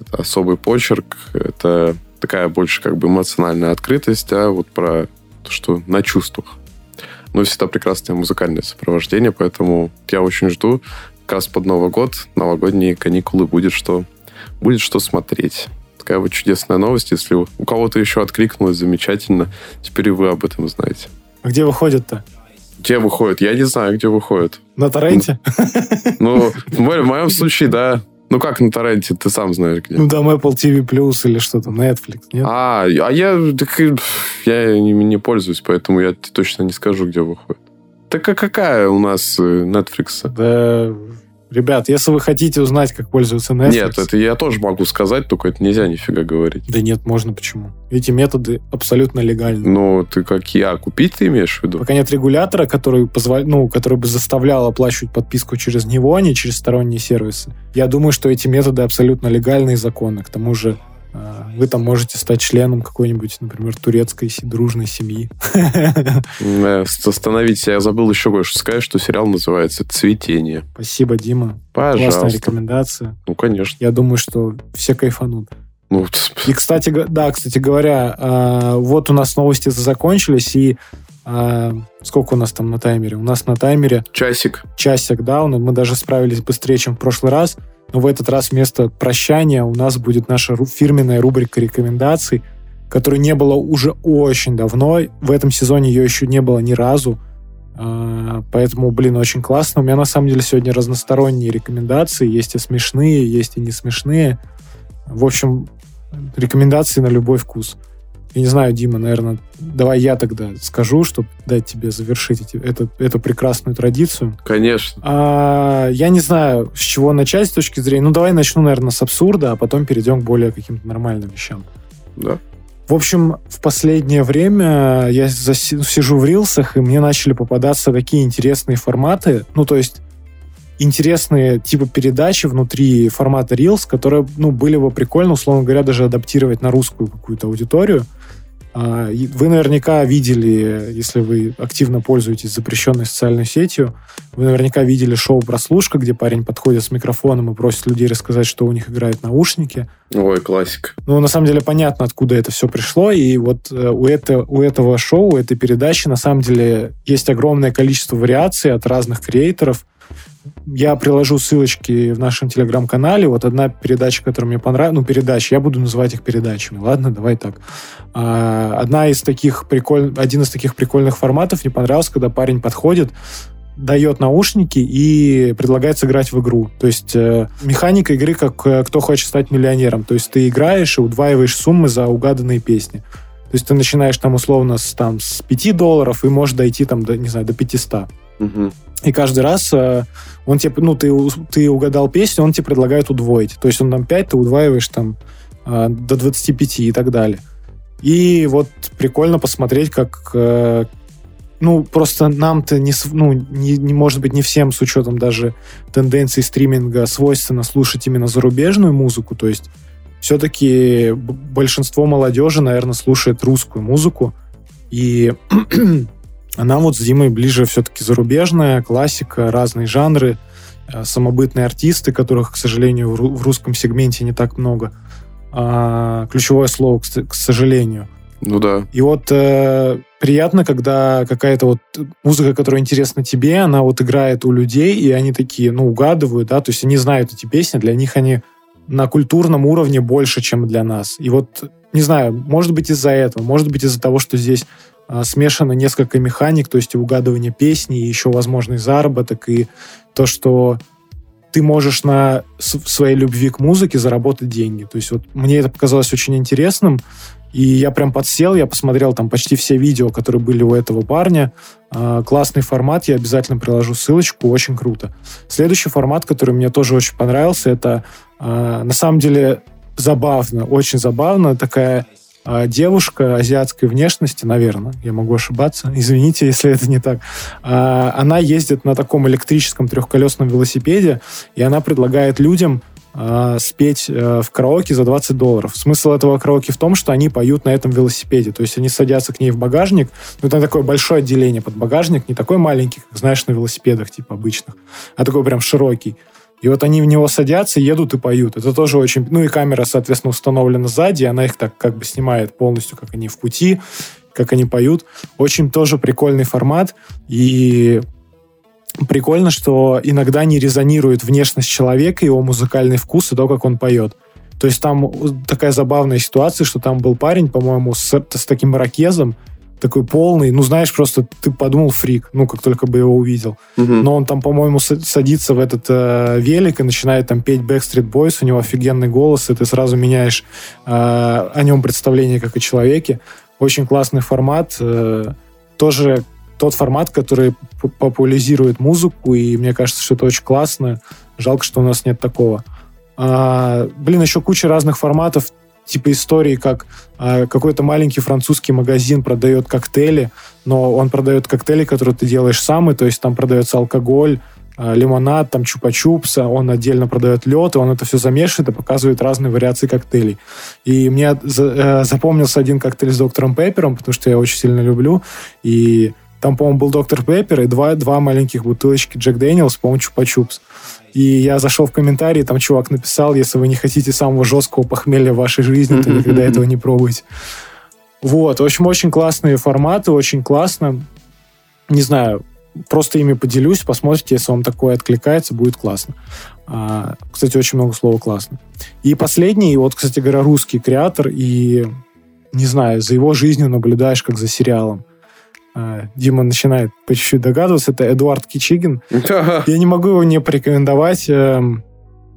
Это особый почерк. Это такая больше как бы эмоциональная открытость, а вот про то, что на чувствах. Ну, всегда прекрасное музыкальное сопровождение, поэтому я очень жду. Как раз под Новый год, новогодние каникулы будет что, будет что смотреть. Такая вот чудесная новость. Если у кого-то еще откликнулось, замечательно. Теперь и вы об этом знаете. А где выходит-то? Где выходит? Я не знаю, где выходит. На торренте? Ну, в мо- в моем случае, да. Ну, как на торренте, ты сам знаешь где. Ну, там Apple TV Plus или что там, Netflix, нет? А, а я, так я не, не пользуюсь, поэтому я точно не скажу, где выходит. Так а какая у нас э, Netflix? Да, ребят, если вы хотите узнать, как пользоваться Netflix... Нет, это я тоже могу сказать, только это нельзя нифига говорить. Да нет, можно, почему? Эти методы абсолютно легальны. Ну, ты как я, купить ты имеешь в виду? Пока нет регулятора, который, позвол... ну, который бы заставлял оплачивать подписку через него, а не через сторонние сервисы. Я думаю, что эти методы абсолютно легальны и законны. К тому же вы там можете стать членом какой-нибудь, например, турецкой дружной семьи. Э, Остановите, я забыл еще кое-что сказать, что сериал называется «Цветение». Спасибо, Дима. Классная Пожалуйста. рекомендация. Ну, конечно. Я думаю, что все кайфанут. Ну, И, кстати, да, кстати говоря, а, вот у нас новости закончились, и а, сколько у нас там на таймере? У нас на таймере часик. часик дауна, мы даже справились быстрее, чем в прошлый раз, но в этот раз вместо прощания у нас будет наша фирменная рубрика рекомендаций, которой не было уже очень давно. В этом сезоне ее еще не было ни разу. А, Поэтому, блин, очень классно. У меня на самом деле сегодня разносторонние рекомендации. Есть и смешные, есть и не смешные. В общем, рекомендации на любой вкус. Я не знаю, Дима, наверное, давай я тогда скажу, чтобы дать тебе завершить эти- эту, эту прекрасную традицию. Конечно. А, я не знаю, с чего начать с точки зрения... Ну, давай начну, наверное, с абсурда, а потом перейдем к более каким-то нормальным вещам. Да. В общем, в последнее время я заси- сижу в рилсах, и мне начали попадаться такие интересные форматы. Ну, то есть интересные типа передачи внутри формата Reels, которые, ну, были бы прикольно, условно говоря, даже адаптировать на русскую какую-то аудиторию. А, Вы наверняка видели, если вы активно пользуетесь запрещенной социальной сетью, вы наверняка видели шоу «Прослушка», где парень подходит с микрофоном и просит людей рассказать, что у них играют наушники. Ой, классика. Ну, на самом деле, понятно, откуда это все пришло. И вот э, у, это, у этого шоу, у этой передачи, на самом деле, есть огромное количество вариаций от разных креаторов. Я приложу ссылочки в нашем телеграм-канале. Вот одна передача, которая мне понравилась, ну, передача, я буду называть их передачами, ладно, давай так. А, одна из таких приколь... Один из таких прикольных форматов мне понравился, когда парень подходит, дает наушники и предлагает сыграть в игру. То есть э, механика игры, как э, кто хочет стать миллионером. То есть ты играешь и удваиваешь суммы за угаданные песни. То есть ты начинаешь там условно с, там, с 5 долларов и можешь дойти там, до, не знаю, до 500. Мгм. И каждый раз э, он тебе, ну, ты, ты угадал песню, он тебе предлагает удвоить. То есть он там 5, ты удваиваешь там э, до 25 и так далее. И вот прикольно посмотреть, как... э, ну, просто нам-то не, ну, не, не может быть не всем с учетом даже тенденций стриминга свойственно слушать именно зарубежную музыку. То есть все-таки большинство молодежи, наверное, слушает русскую музыку. И нам вот с Димой ближе все-таки зарубежная, классика, разные жанры, э, самобытные артисты, которых, к сожалению, в ру- в русском сегменте не так много. А, ключевое слово, к сожалению. Ну да. И вот э, приятно, когда какая-то вот музыка, которая интересна тебе, она вот играет у людей, и они такие, ну, угадывают, да, то есть они знают эти песни, для них они на культурном уровне больше, чем для нас. И вот, не знаю, может быть из-за этого, может быть из-за того, что здесь смешано несколько механик, то есть и угадывание песни, и еще возможный заработок, и то, что ты можешь на своей любви к музыке заработать деньги. То есть вот мне это показалось очень интересным, и я прям подсел, я посмотрел там почти все видео, которые были у этого парня. А, классный формат, я обязательно приложу ссылочку, очень круто. Следующий формат, который мне тоже очень понравился, это а, на самом деле забавно, очень забавно. Такая а, девушка азиатской внешности, наверное, я могу ошибаться, извините, если это не так. А, она ездит на таком электрическом трехколесном велосипеде, и она предлагает людям а, спеть э, в караоке за 20 долларов. Смысл этого караоке в том, что они поют на этом велосипеде. То есть они садятся к ней в багажник. Ну, это такое большое отделение под багажник, не такой маленький, как, знаешь, на велосипедах, типа обычных, а такой прям широкий. И вот они в него садятся, едут и поют. Это тоже очень... Ну и камера, соответственно, установлена сзади, она их так как бы снимает полностью, как они в пути, как они поют. Очень тоже прикольный формат. И прикольно, что иногда не резонирует внешность человека, его музыкальный вкус и то, как он поет. То есть там такая забавная ситуация, что там был парень, по-моему, с, с таким ракезом, такой полный, ну, знаешь, просто ты подумал фрик, ну, как только бы его увидел. Мгм. Но он там, по-моему, садится в этот э, велик и начинает там петь Backstreet Boys, у него офигенный голос, и ты сразу меняешь э, о нем представление как о человеке. Очень классный формат. э, тоже тот формат, который популяризирует музыку, и мне кажется, что это очень классно. Жалко, что у нас нет такого. А, блин, еще куча разных форматов, типа истории, как а, какой-то маленький французский магазин продает коктейли, но он продает коктейли, которые ты делаешь сам, и то есть там продается алкоголь, а, лимонад, там чупа-чупса, он отдельно продает лед, и он это все замешивает и показывает разные вариации коктейлей. И мне э, запомнился один коктейль с доктором Пеппером, потому что я очень сильно люблю, и там, по-моему, был доктор Пеппер и два, два маленьких бутылочки Джек Дэниелс, по-моему, чупа-чупс. И я зашел в комментарии, там чувак написал, если вы не хотите самого жесткого похмелья в вашей жизни, то никогда этого не пробуйте. Вот, в общем, очень классные форматы, очень классно. Не знаю, просто ими поделюсь, посмотрите, если вам такое откликается, будет классно. А, кстати, очень много слова классно. И последний, вот, кстати говоря, русский креатор, и не знаю, за его жизнью наблюдаешь, как за сериалом. А, Дима начинает по чуть-чуть догадываться, это Эдуард Кичигин. Я не могу его не порекомендовать. эм,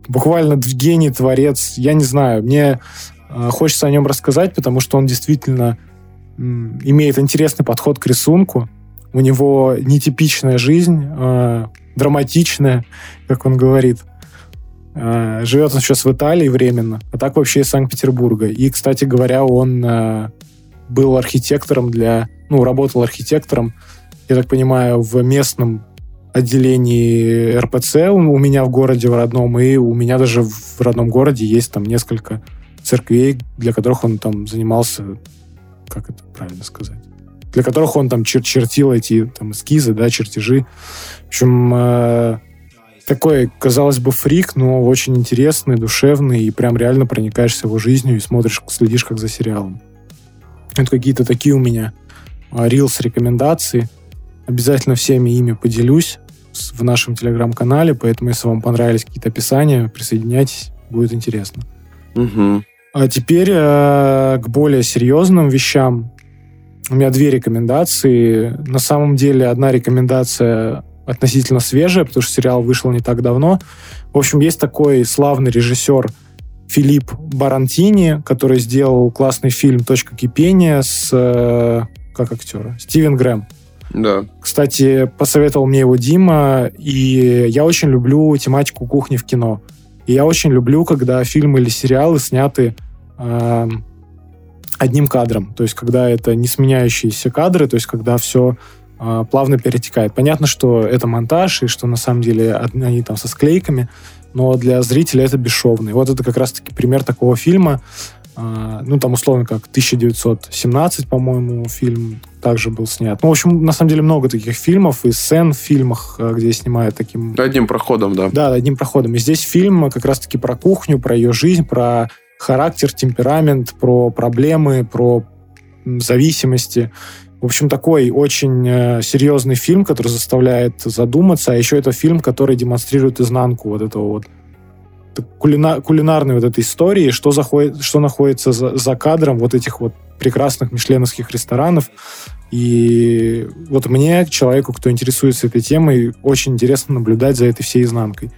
Буквально гений, творец. Я не знаю. Мне э, хочется о нем рассказать, потому что он действительно имеет интересный подход к рисунку. У него нетипичная жизнь, э, драматичная, как он говорит. Э, Живет он сейчас в Италии временно, а так вообще из Санкт-Петербурга. И, кстати говоря, он был архитектором для... Ну, работал архитектором, я так понимаю, в местном отделении РПЦ у меня в городе в родном, и у меня даже в родном городе есть там несколько церквей, для которых он там занимался, как это правильно сказать, для которых он там чер- чертил эти там эскизы, да, чертежи. В общем, э, такой, казалось бы, фрик, но очень интересный, душевный, и прям реально проникаешься его жизнью и смотришь, следишь как за сериалом. Это какие-то такие у меня рилс рекомендации. Обязательно всеми ими поделюсь в нашем телеграм-канале, поэтому если вам понравились какие-то описания, присоединяйтесь, будет интересно. Мгм. А теперь э, к более серьезным вещам. У меня две рекомендации. На самом деле одна рекомендация относительно свежая, потому что сериал вышел не так давно. В общем, есть такой славный режиссер Филипп Барантини, который сделал классный фильм «Точка кипения» с... э, как актера? Стивен Грэм. Да. Кстати, посоветовал мне его Дима, и я очень люблю тематику кухни в кино. И я очень люблю, когда фильмы или сериалы сняты э, одним кадром. То есть, когда это не сменяющиеся кадры, то есть, когда все э, плавно перетекает. Понятно, что это монтаж, и что на самом деле они там со склейками, но для зрителя это бесшовно. И вот это как раз-таки пример такого фильма. Э, ну, там, условно, как 1917, по-моему, фильм также был снят. Ну, в общем, на самом деле много таких фильмов и сцен в фильмах, э, где снимают таким... Одним проходом, да. Да, одним проходом. И здесь фильм как раз-таки про кухню, про ее жизнь, про характер, темперамент, про проблемы, про зависимости. В общем, такой очень э, серьезный фильм, который заставляет задуматься, а еще это фильм, который демонстрирует изнанку вот этого вот кулина, кулинарной вот этой истории, что, заходит, что находится за, за кадром вот этих вот прекрасных мишленовских ресторанов. И вот мне, человеку, кто интересуется этой темой, очень интересно наблюдать за этой всей изнанкой.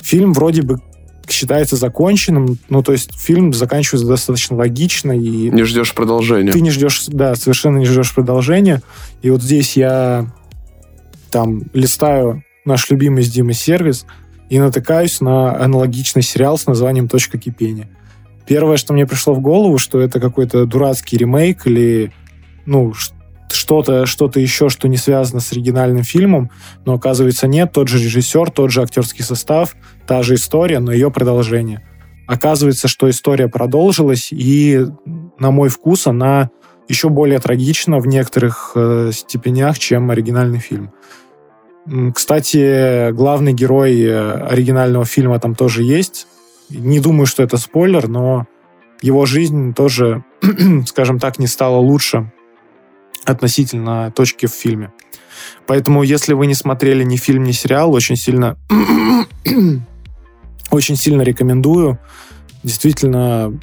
Фильм вроде бы считается законченным, ну, то есть фильм заканчивается достаточно логично. И не ждешь продолжения. Ты не ждешь, да, совершенно не ждешь продолжения. И вот здесь я там листаю наш любимый с Димой сервис и натыкаюсь на аналогичный сериал с названием «Точка кипения». Первое, что мне пришло в голову, что это какой-то дурацкий ремейк или, ну, что-то что еще, что не связано с оригинальным фильмом, но оказывается нет, тот же режиссер, тот же актерский состав, та же история, но ее продолжение. Оказывается, что история продолжилась, и, на мой вкус, она еще более трагична в некоторых э, степенях, чем оригинальный фильм. Кстати, главный герой э, оригинального фильма там тоже есть. Не думаю, что это спойлер, но его жизнь тоже, скажем так, не стала лучше относительно точки в фильме. Поэтому, если вы не смотрели ни фильм, ни сериал, очень сильно, очень сильно рекомендую. Действительно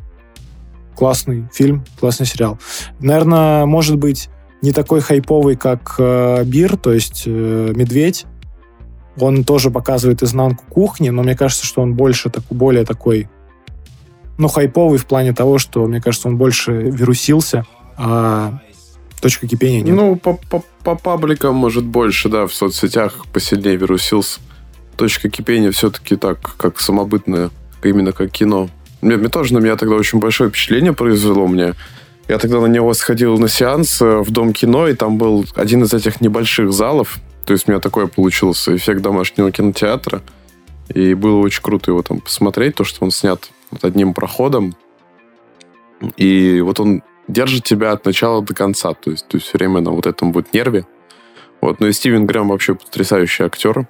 классный фильм, классный сериал. Наверное, может быть, не такой хайповый, как э, Бир, то есть э, Медведь. Он тоже показывает изнанку кухни, но мне кажется, что он больше так, более такой, ну, хайповый в плане того, что, мне кажется, он больше вирусился, а точка кипения нет. Ну, по, по, по пабликам, может, больше, да, в соцсетях посильнее вирусился. Точка кипения все-таки так, как самобытное, именно как кино. Мне, мне тоже на меня тогда очень большое впечатление произвело мне. Я тогда на него сходил на сеанс э, в Дом кино, и там был один из этих небольших залов. То есть у меня такой получился эффект домашнего кинотеатра. И было очень круто его там посмотреть, то, что он снят вот одним проходом. И вот он держит тебя от начала до конца. То есть ты все время на вот этом вот нерве. Вот. Ну и Стивен Грэм вообще потрясающий актер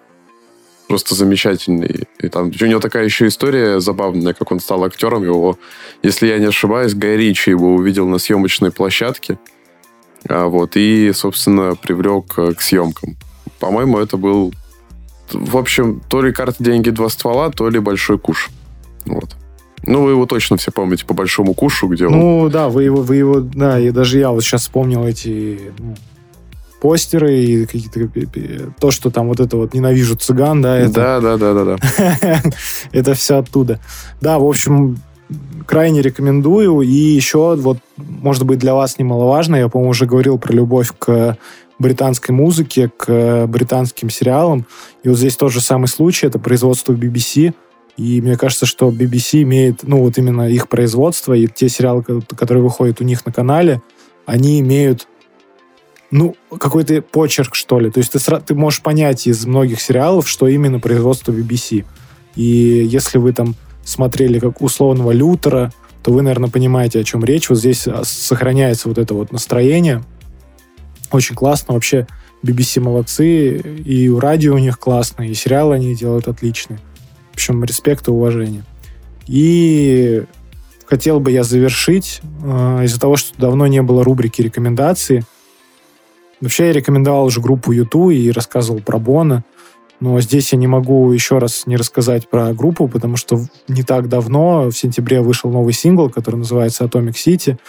просто замечательный. И там у него такая еще история забавная, как он стал актером. Его, если я не ошибаюсь, Гай Ричи его увидел на съемочной площадке. А, вот, и, собственно, привлек э, к съемкам. По-моему, это был, в общем, то ли карта деньги два ствола, то ли большой куш. Вот. Ну, вы его точно все помните по большому кушу, где ну, он... Ну, да, вы его, вы его, да, и даже я вот сейчас вспомнил эти ну, постеры и какие-то то, что там вот это вот ненавижу цыган, да, это... Да, да, да, да, да. это все оттуда. Да, в общем, крайне рекомендую. И еще вот, может быть, для вас немаловажно, я, по-моему, уже говорил про любовь к британской музыке, к британским сериалам. И вот здесь тот же самый случай, это производство BBC. И мне кажется, что BBC имеет, ну вот именно их производство и те сериалы, которые выходят у них на канале, они имеют ну, какой-то почерк, что ли. То есть ты, ты можешь понять из многих сериалов, что именно производство BBC. И если вы там смотрели как условного Лютера, то вы, наверное, понимаете, о чем речь. Вот здесь а, сохраняется вот это вот настроение. Очень классно. Вообще BBC молодцы. И радио у них классно, и сериалы они делают отличные. В общем, респект и уважение. И хотел бы я завершить э, из-за того, что давно не было рубрики рекомендации – Вообще я рекомендовал уже группу YouTube и рассказывал про Бона. Но здесь я не могу еще раз не рассказать про группу, потому что не так давно, в сентябре, вышел новый сингл, который называется Atomic City.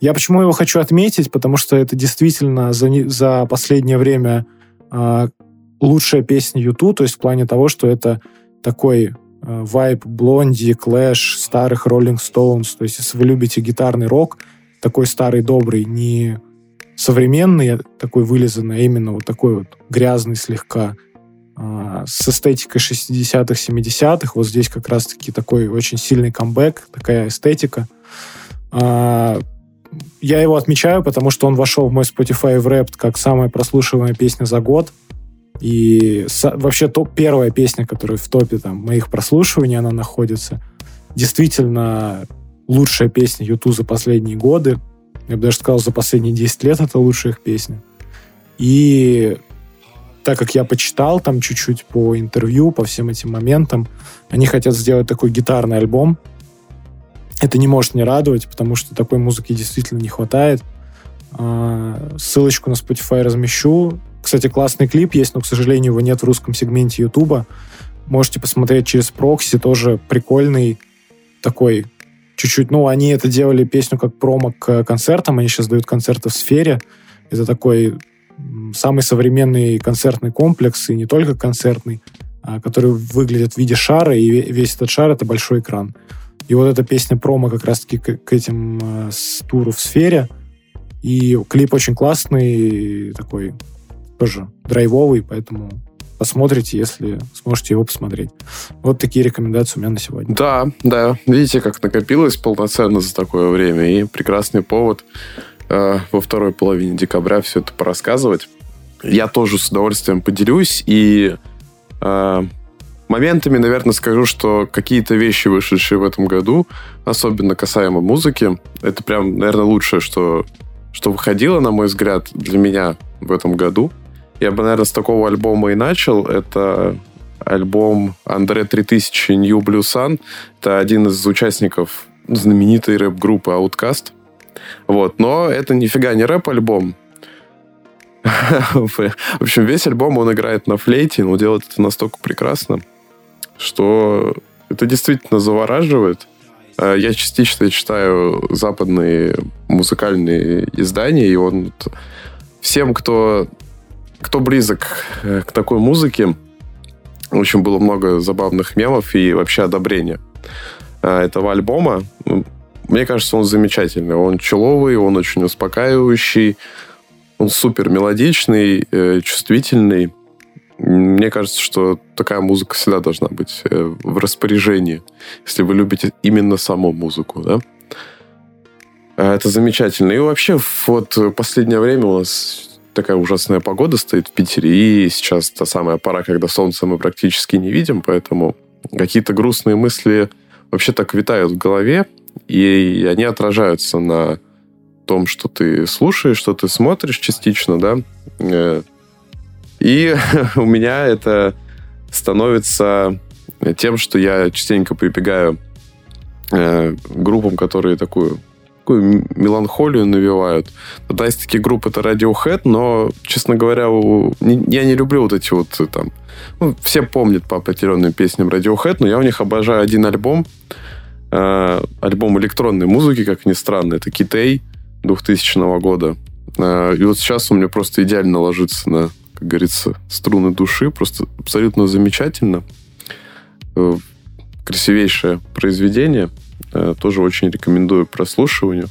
Я почему его хочу отметить? Потому что это действительно за, за последнее время а, лучшая песня YouTube, то есть в плане того, что это такой вайп Блонди, Клэш, старых Rolling Stones. То есть если вы любите гитарный рок, такой старый, добрый, не современный, такой вылизанный, а именно вот такой вот грязный слегка, а, с эстетикой 60-х, 70-х. Вот здесь как раз-таки такой очень сильный камбэк, такая эстетика. А, я его отмечаю, потому что он вошел в мой Spotify Wrapped как самая прослушиваемая песня за год. И вообще топ первая песня, которая в топе там, моих прослушиваний, она находится. Действительно лучшая песня YouTube за последние годы. Я бы даже сказал, за последние 10 лет это лучшая их песня. И так как я почитал там чуть-чуть по интервью, по всем этим моментам, они хотят сделать такой гитарный альбом. Это не может не радовать, потому что такой музыки действительно не хватает. А, ссылочку на Spotify размещу. Кстати, классный клип есть, но, к сожалению, его нет в русском сегменте Ютуба. Можете посмотреть через прокси, тоже прикольный такой чуть-чуть, ну, они это делали песню как промо к концертам, они сейчас дают концерты в сфере. Это такой самый современный концертный комплекс, и не только концертный, а, который выглядит в виде шара, и весь этот шар — это большой экран. И вот эта песня промо как раз-таки к, к этим э, с туру в сфере. И клип очень классный, такой тоже драйвовый, поэтому посмотрите, если сможете его посмотреть. Вот такие рекомендации у меня на сегодня. Да, да. Видите, как накопилось полноценно за такое время. И прекрасный повод э, во второй половине декабря все это порассказывать. Я тоже с удовольствием поделюсь. И э, моментами, наверное, скажу, что какие-то вещи, вышедшие в этом году, особенно касаемо музыки, это прям, наверное, лучшее, что, что выходило, на мой взгляд, для меня в этом году – я бы, наверное, с такого альбома и начал. Это альбом Андре 3000 New Blue Sun. Это один из участников знаменитой рэп-группы Outcast. Вот. Но это нифига не рэп-альбом. В общем, весь альбом он играет на флейте, но делает это настолько прекрасно, что это действительно завораживает. А я частично читаю западные музыкальные издания, и он всем, кто кто близок э, к такой музыке, очень было много забавных мемов и вообще одобрения э, этого альбома. Мне кажется, он замечательный. Он человый, он очень успокаивающий, он супер мелодичный, э, чувствительный. Мне кажется, что такая музыка всегда должна быть в распоряжении, если вы любите именно саму музыку, да? Это замечательно. И вообще, вот последнее время у нас такая ужасная погода стоит в Питере, и сейчас та самая пора, когда солнце мы практически не видим, поэтому какие-то грустные мысли вообще так витают в голове, и они отражаются на том, что ты слушаешь, что ты смотришь частично, да. Э, и у меня это становится тем, что я частенько прибегаю э, группам, которые такую такую меланхолию навевают. Одна из таких групп это Radiohead, но, честно говоря, я не люблю вот эти вот там... Ну, все помнят по определенным песням Radiohead, но я у них обожаю один альбом, э, альбом электронной музыки, как ни странно, это Китей 2000 года. Э, и вот сейчас он мне просто идеально ложится на, как говорится, струны души, просто абсолютно замечательно. Э, красивейшее произведение – Э, тоже очень рекомендую прослушиванию.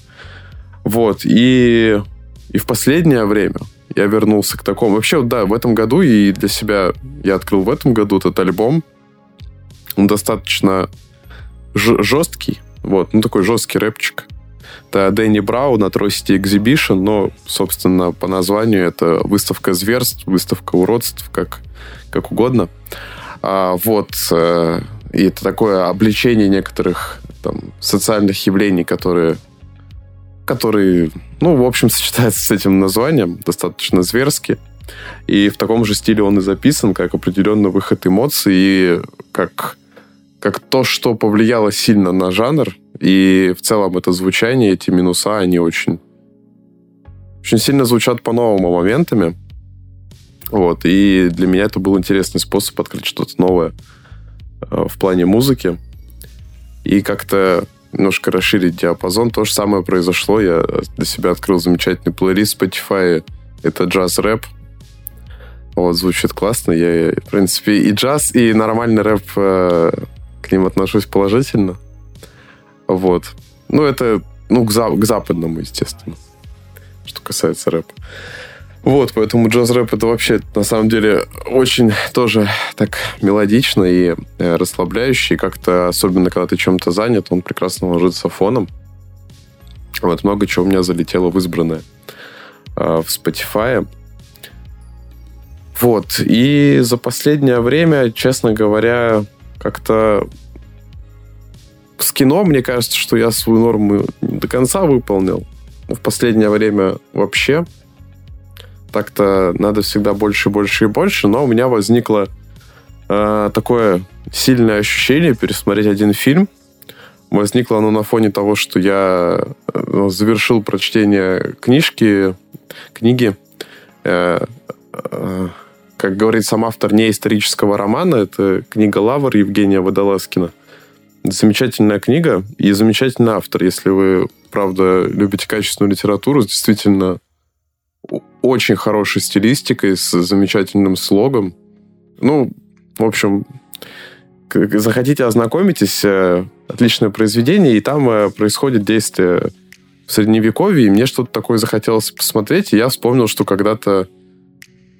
Вот, и, и в последнее время я вернулся к такому... Вообще, да, в этом году и для себя я открыл в этом году этот альбом. Он достаточно жесткий, вот, ну такой жесткий рэпчик. Это Дэнни Браун от Atrocity Exhibition, но, собственно, по названию это выставка зверств, выставка уродств, как, как угодно. А, вот, э, и это такое обличение некоторых там, социальных явлений, которые, которые, ну, в общем, сочетаются с этим названием достаточно зверски. И в таком же стиле он и записан, как определенный выход эмоций, и как, как то, что повлияло сильно на жанр. И в целом это звучание, эти минуса, они очень, очень сильно звучат по-новому моментами. Вот, и для меня это был интересный способ открыть что-то новое э, в плане музыки и как-то немножко расширить диапазон. То же самое произошло. Я для себя открыл замечательный плейлист Spotify. Это джаз-рэп. Вот, звучит классно. Я, в принципе, и джаз, и нормальный рэп э, к ним отношусь положительно. Вот. Ну, это, ну, к, за, к западному, естественно. что касается рэпа. Вот, поэтому джаз-рэп это вообще, на самом деле, очень тоже так мелодично и э, расслабляющий. Как-то, особенно когда ты чем-то занят, он прекрасно ложится фоном. Вот, много чего у меня залетело в избранное э, в Spotify. Вот, и за последнее время, честно говоря, как-то с кино, мне кажется, что я свою норму до конца выполнил. В последнее время вообще так-то надо всегда больше, больше и больше, но у меня возникло э, такое сильное ощущение пересмотреть один фильм. Возникло оно на фоне того, что я э, завершил прочтение книжки, книги, э, э, как говорит сам автор не исторического романа, это книга «Лавр» Евгения Водолазкина. Замечательная книга и замечательный автор. Если вы, правда, любите качественную литературу, действительно очень хорошей стилистикой, с замечательным слогом. Ну, в общем, захотите, ознакомитесь. Э, отличное произведение, и там э, происходит действие в Средневековье, и мне что-то такое захотелось посмотреть, и я вспомнил, что когда-то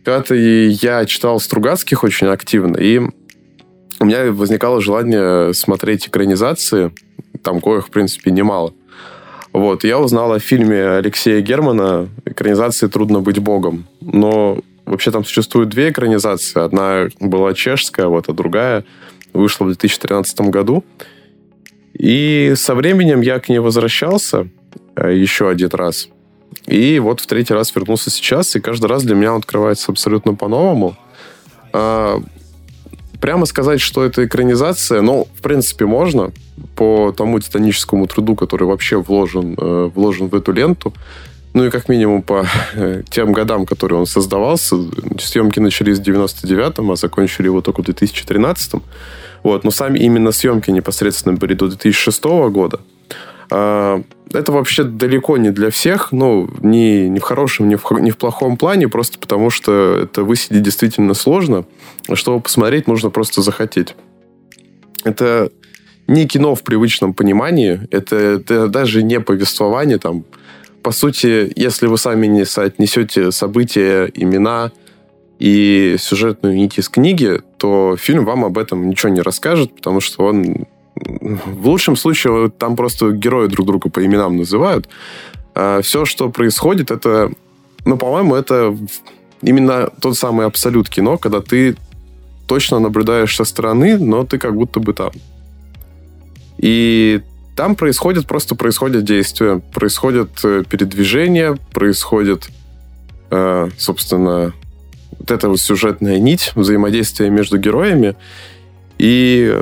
когда-то я читал Стругацких очень активно, и у меня возникало желание смотреть экранизации, там коих, в принципе, немало. Вот, я узнал о фильме Алексея Германа «Экранизации «Трудно быть богом». Но вообще там существует две экранизации. Одна была чешская, вот, а другая вышла в 2013 году. И со временем я к ней возвращался э, еще один раз. И вот в третий раз вернулся сейчас, и каждый раз для меня он открывается абсолютно по-новому. Прямо сказать, что это экранизация, ну, в принципе, можно по тому титаническому труду, который вообще вложен, э, вложен в эту ленту. Ну и как минимум по э, тем годам, которые он создавался. Съемки начались в 99-м, а закончили его только в 2013-м. Вот. Но сами именно съемки непосредственно были до 2006 года. А, это вообще далеко не для всех, ну, ни, ни в хорошем, ни в, ни в плохом плане, просто потому что это высидеть действительно сложно. Чтобы посмотреть, нужно просто захотеть. Это не кино в привычном понимании, это, это даже не повествование. Там, по сути, если вы сами не соотнесете события, имена и сюжетную нить из книги, то фильм вам об этом ничего не расскажет, потому что он в лучшем случае там просто герои друг друга по именам называют. А все, что происходит, это, ну, по-моему, это именно тот самый абсолют кино, когда ты точно наблюдаешь со стороны, но ты как будто бы там. И там происходит, просто происходят действия, происходят э, передвижения, происходит, э, собственно, вот эта вот сюжетная нить взаимодействия между героями. И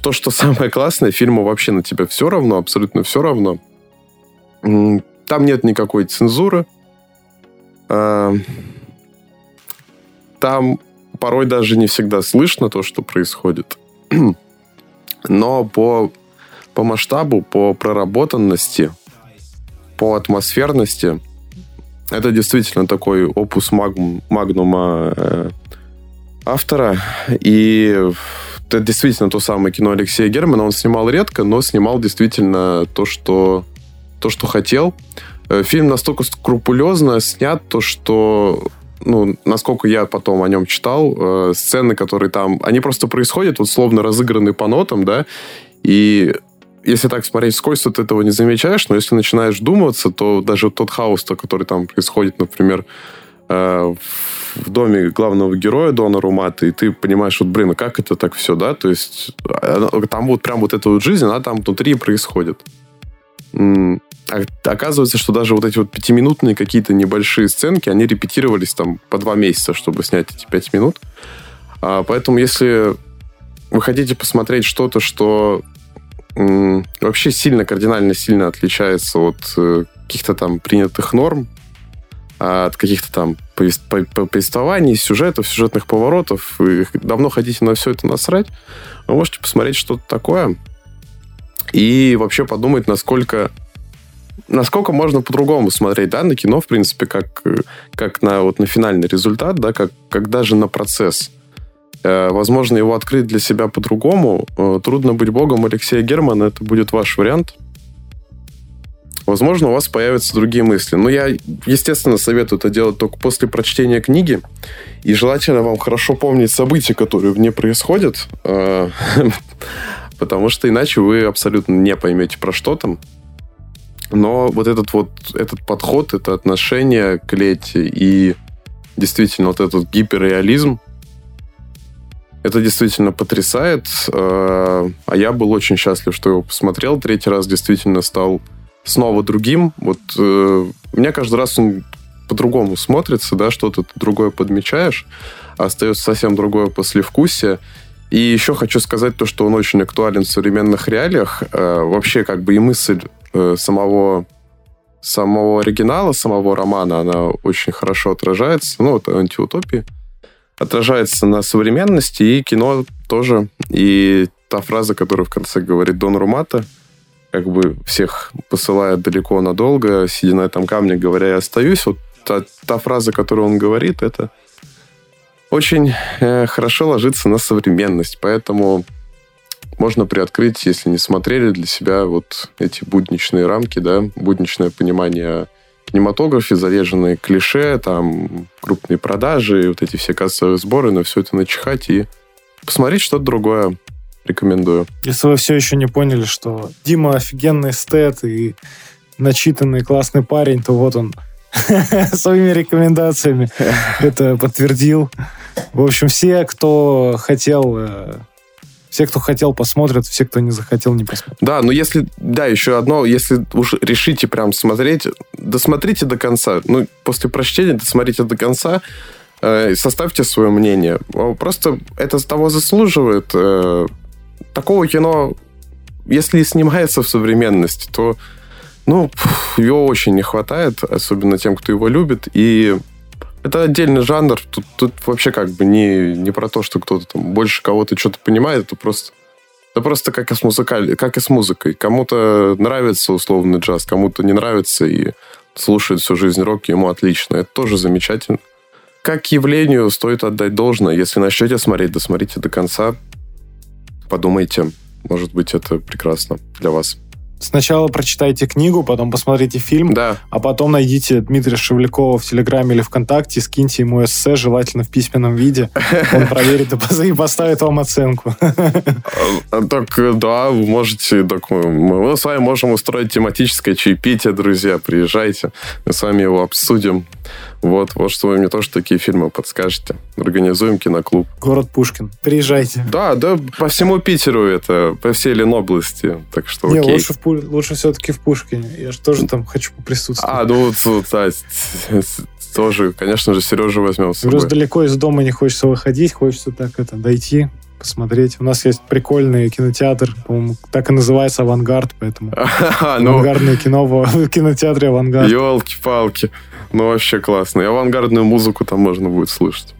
то, что самое классное, фильму вообще на тебя все равно, абсолютно все равно. Там нет никакой цензуры. А, там порой даже не всегда слышно то, что происходит. Но по, по масштабу, по проработанности, по атмосферности, это действительно такой опус магнум, магнума э, автора. И это действительно то самое кино Алексея Германа. Он снимал редко, но снимал действительно то, что, то, что хотел. Э, фильм настолько скрупулезно снят, то, что ну, насколько я потом о нем читал, э, сцены, которые там, они просто происходят, вот словно разыграны по нотам, да, и если так смотреть сквозь, то ты этого не замечаешь, но если начинаешь думаться, то даже тот хаос, который там происходит, например, э, в доме главного героя Дона Румата, и ты понимаешь, вот, блин, а как это так все, да? То есть там вот прям вот эта вот жизнь, она там внутри происходит. А оказывается, что даже вот эти вот пятиминутные какие-то небольшие сценки, они репетировались там по два месяца, чтобы снять эти пять минут. А, поэтому если вы хотите посмотреть что-то, что вообще сильно, кардинально сильно отличается от э, каких-то там принятых норм, от каких-то там повествований, сюжетов, сюжетных поворотов, и давно хотите на все это насрать, вы можете посмотреть что-то такое и вообще подумать, насколько насколько можно по-другому смотреть, да, на кино, в принципе, как, как на, вот, на финальный результат, да, как, как даже на процесс. Э, возможно, его открыть для себя по-другому. Э, «Трудно быть богом» Алексея Германа, это будет ваш вариант. Возможно, у вас появятся другие мысли. Но я, естественно, советую это делать только после прочтения книги. И желательно вам хорошо помнить события, которые в ней происходят, э, потому что иначе вы абсолютно не поймете, про что там. Но вот этот вот этот подход, это отношение к Лете и действительно вот этот гиперреализм, это действительно потрясает. Э, а я был очень счастлив, что его посмотрел. Третий раз действительно стал снова другим. Вот э, меня каждый раз он по-другому смотрится, да, что-то другое подмечаешь, а остается совсем другое послевкусие. И еще хочу сказать то, что он очень актуален в современных реалиях. Э, вообще, как бы и мысль э, самого самого оригинала, самого романа, она очень хорошо отражается, ну, вот антиутопии, отражается на современности, и кино тоже. И та фраза, которую в конце говорит Дон Румата, как бы всех посылает далеко надолго, сидя на этом камне, говоря, я остаюсь, вот та, та фраза, которую он говорит, это очень э, хорошо ложится на современность, поэтому можно приоткрыть, если не смотрели для себя вот эти будничные рамки, да, будничное понимание кинематографе, заряженные клише, там, крупные продажи, вот эти все кассовые сборы, на все это начихать и посмотреть что-то другое. Рекомендую. Если вы все еще не поняли, что Дима офигенный эстет и начитанный классный парень, то вот он своими рекомендациями это подтвердил. В общем, все, кто хотел э, все, кто хотел, посмотрят, все, кто не захотел, не посмотрят. Да, но если, да, еще одно, если уж решите прям смотреть, досмотрите до конца. Ну, после прочтения досмотрите до конца, э, составьте свое мнение. Просто это того заслуживает. Э, такого кино, если снимается в современности, то ну, его очень не хватает, особенно тем, кто его любит. И это отдельный жанр. Тут, тут вообще как бы не, не про то, что кто-то там больше кого-то что-то понимает. Это просто, это просто как и с, музыкаль... как и с музыкой. Кому-то нравится условный джаз, кому-то не нравится и слушает всю жизнь рок, ему отлично. Это тоже замечательно. Как явлению стоит отдать должное. Если начнете смотреть, досмотрите до конца. Подумайте. Может быть, это прекрасно для вас. Сначала прочитайте книгу, потом посмотрите фильм, да. а потом найдите Дмитрия Шевлякова в Телеграме или ВКонтакте, скиньте ему эссе, желательно в письменном виде. Он проверит и поставит вам оценку. А, так, да, вы можете, так, мы с вами можем устроить тематическое чаепитие, друзья, приезжайте, мы с вами его обсудим. Вот, вот что вы мне тоже такие фильмы подскажете. Организуем киноклуб. Город Пушкин. Приезжайте. Да, да, по всему Питеру это, по всей Ленобласти. Так что Не, окей. лучше, в, лучше все-таки в Пушкине. Я же тоже там хочу поприсутствовать. А, ну вот, да, тоже, конечно же, Сережу возьмем с собой. Просто далеко из дома не хочется выходить, хочется так это дойти, посмотреть. У нас есть прикольный кинотеатр, по-моему, так и называется «Авангард», поэтому ну, авангардное кино в кинотеатре «Авангард». Елки-палки. Ну, вообще классно. И авангардную музыку там можно будет слышать.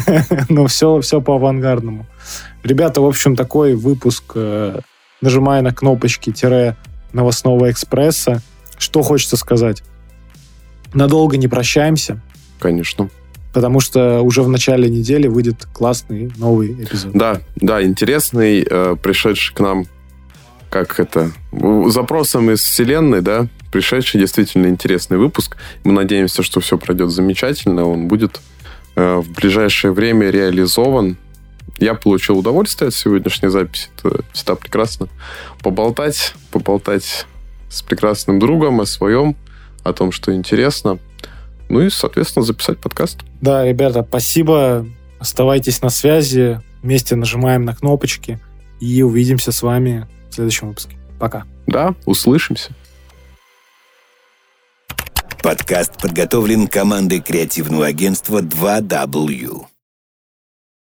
ну, все, все по авангардному. Ребята, в общем, такой выпуск, э, нажимая на кнопочки тире новостного экспресса. Что хочется сказать? Надолго не прощаемся. Конечно. Потому что уже в начале недели выйдет классный новый эпизод. Да, да, интересный, э, пришедший к нам, как это, запросом из вселенной, да, пришедший действительно интересный выпуск. Мы надеемся, что все пройдет замечательно, он будет э, в ближайшее время реализован. Я получил удовольствие от сегодняшней записи, это всегда прекрасно. Поболтать, поболтать с прекрасным другом о своем, о том, что интересно. Ну и, соответственно, записать подкаст. Да, ребята, спасибо. Оставайтесь на связи. Вместе нажимаем на кнопочки. И увидимся с вами в следующем выпуске. Пока. Да, услышимся. Подкаст подготовлен командой креативного агентства 2W.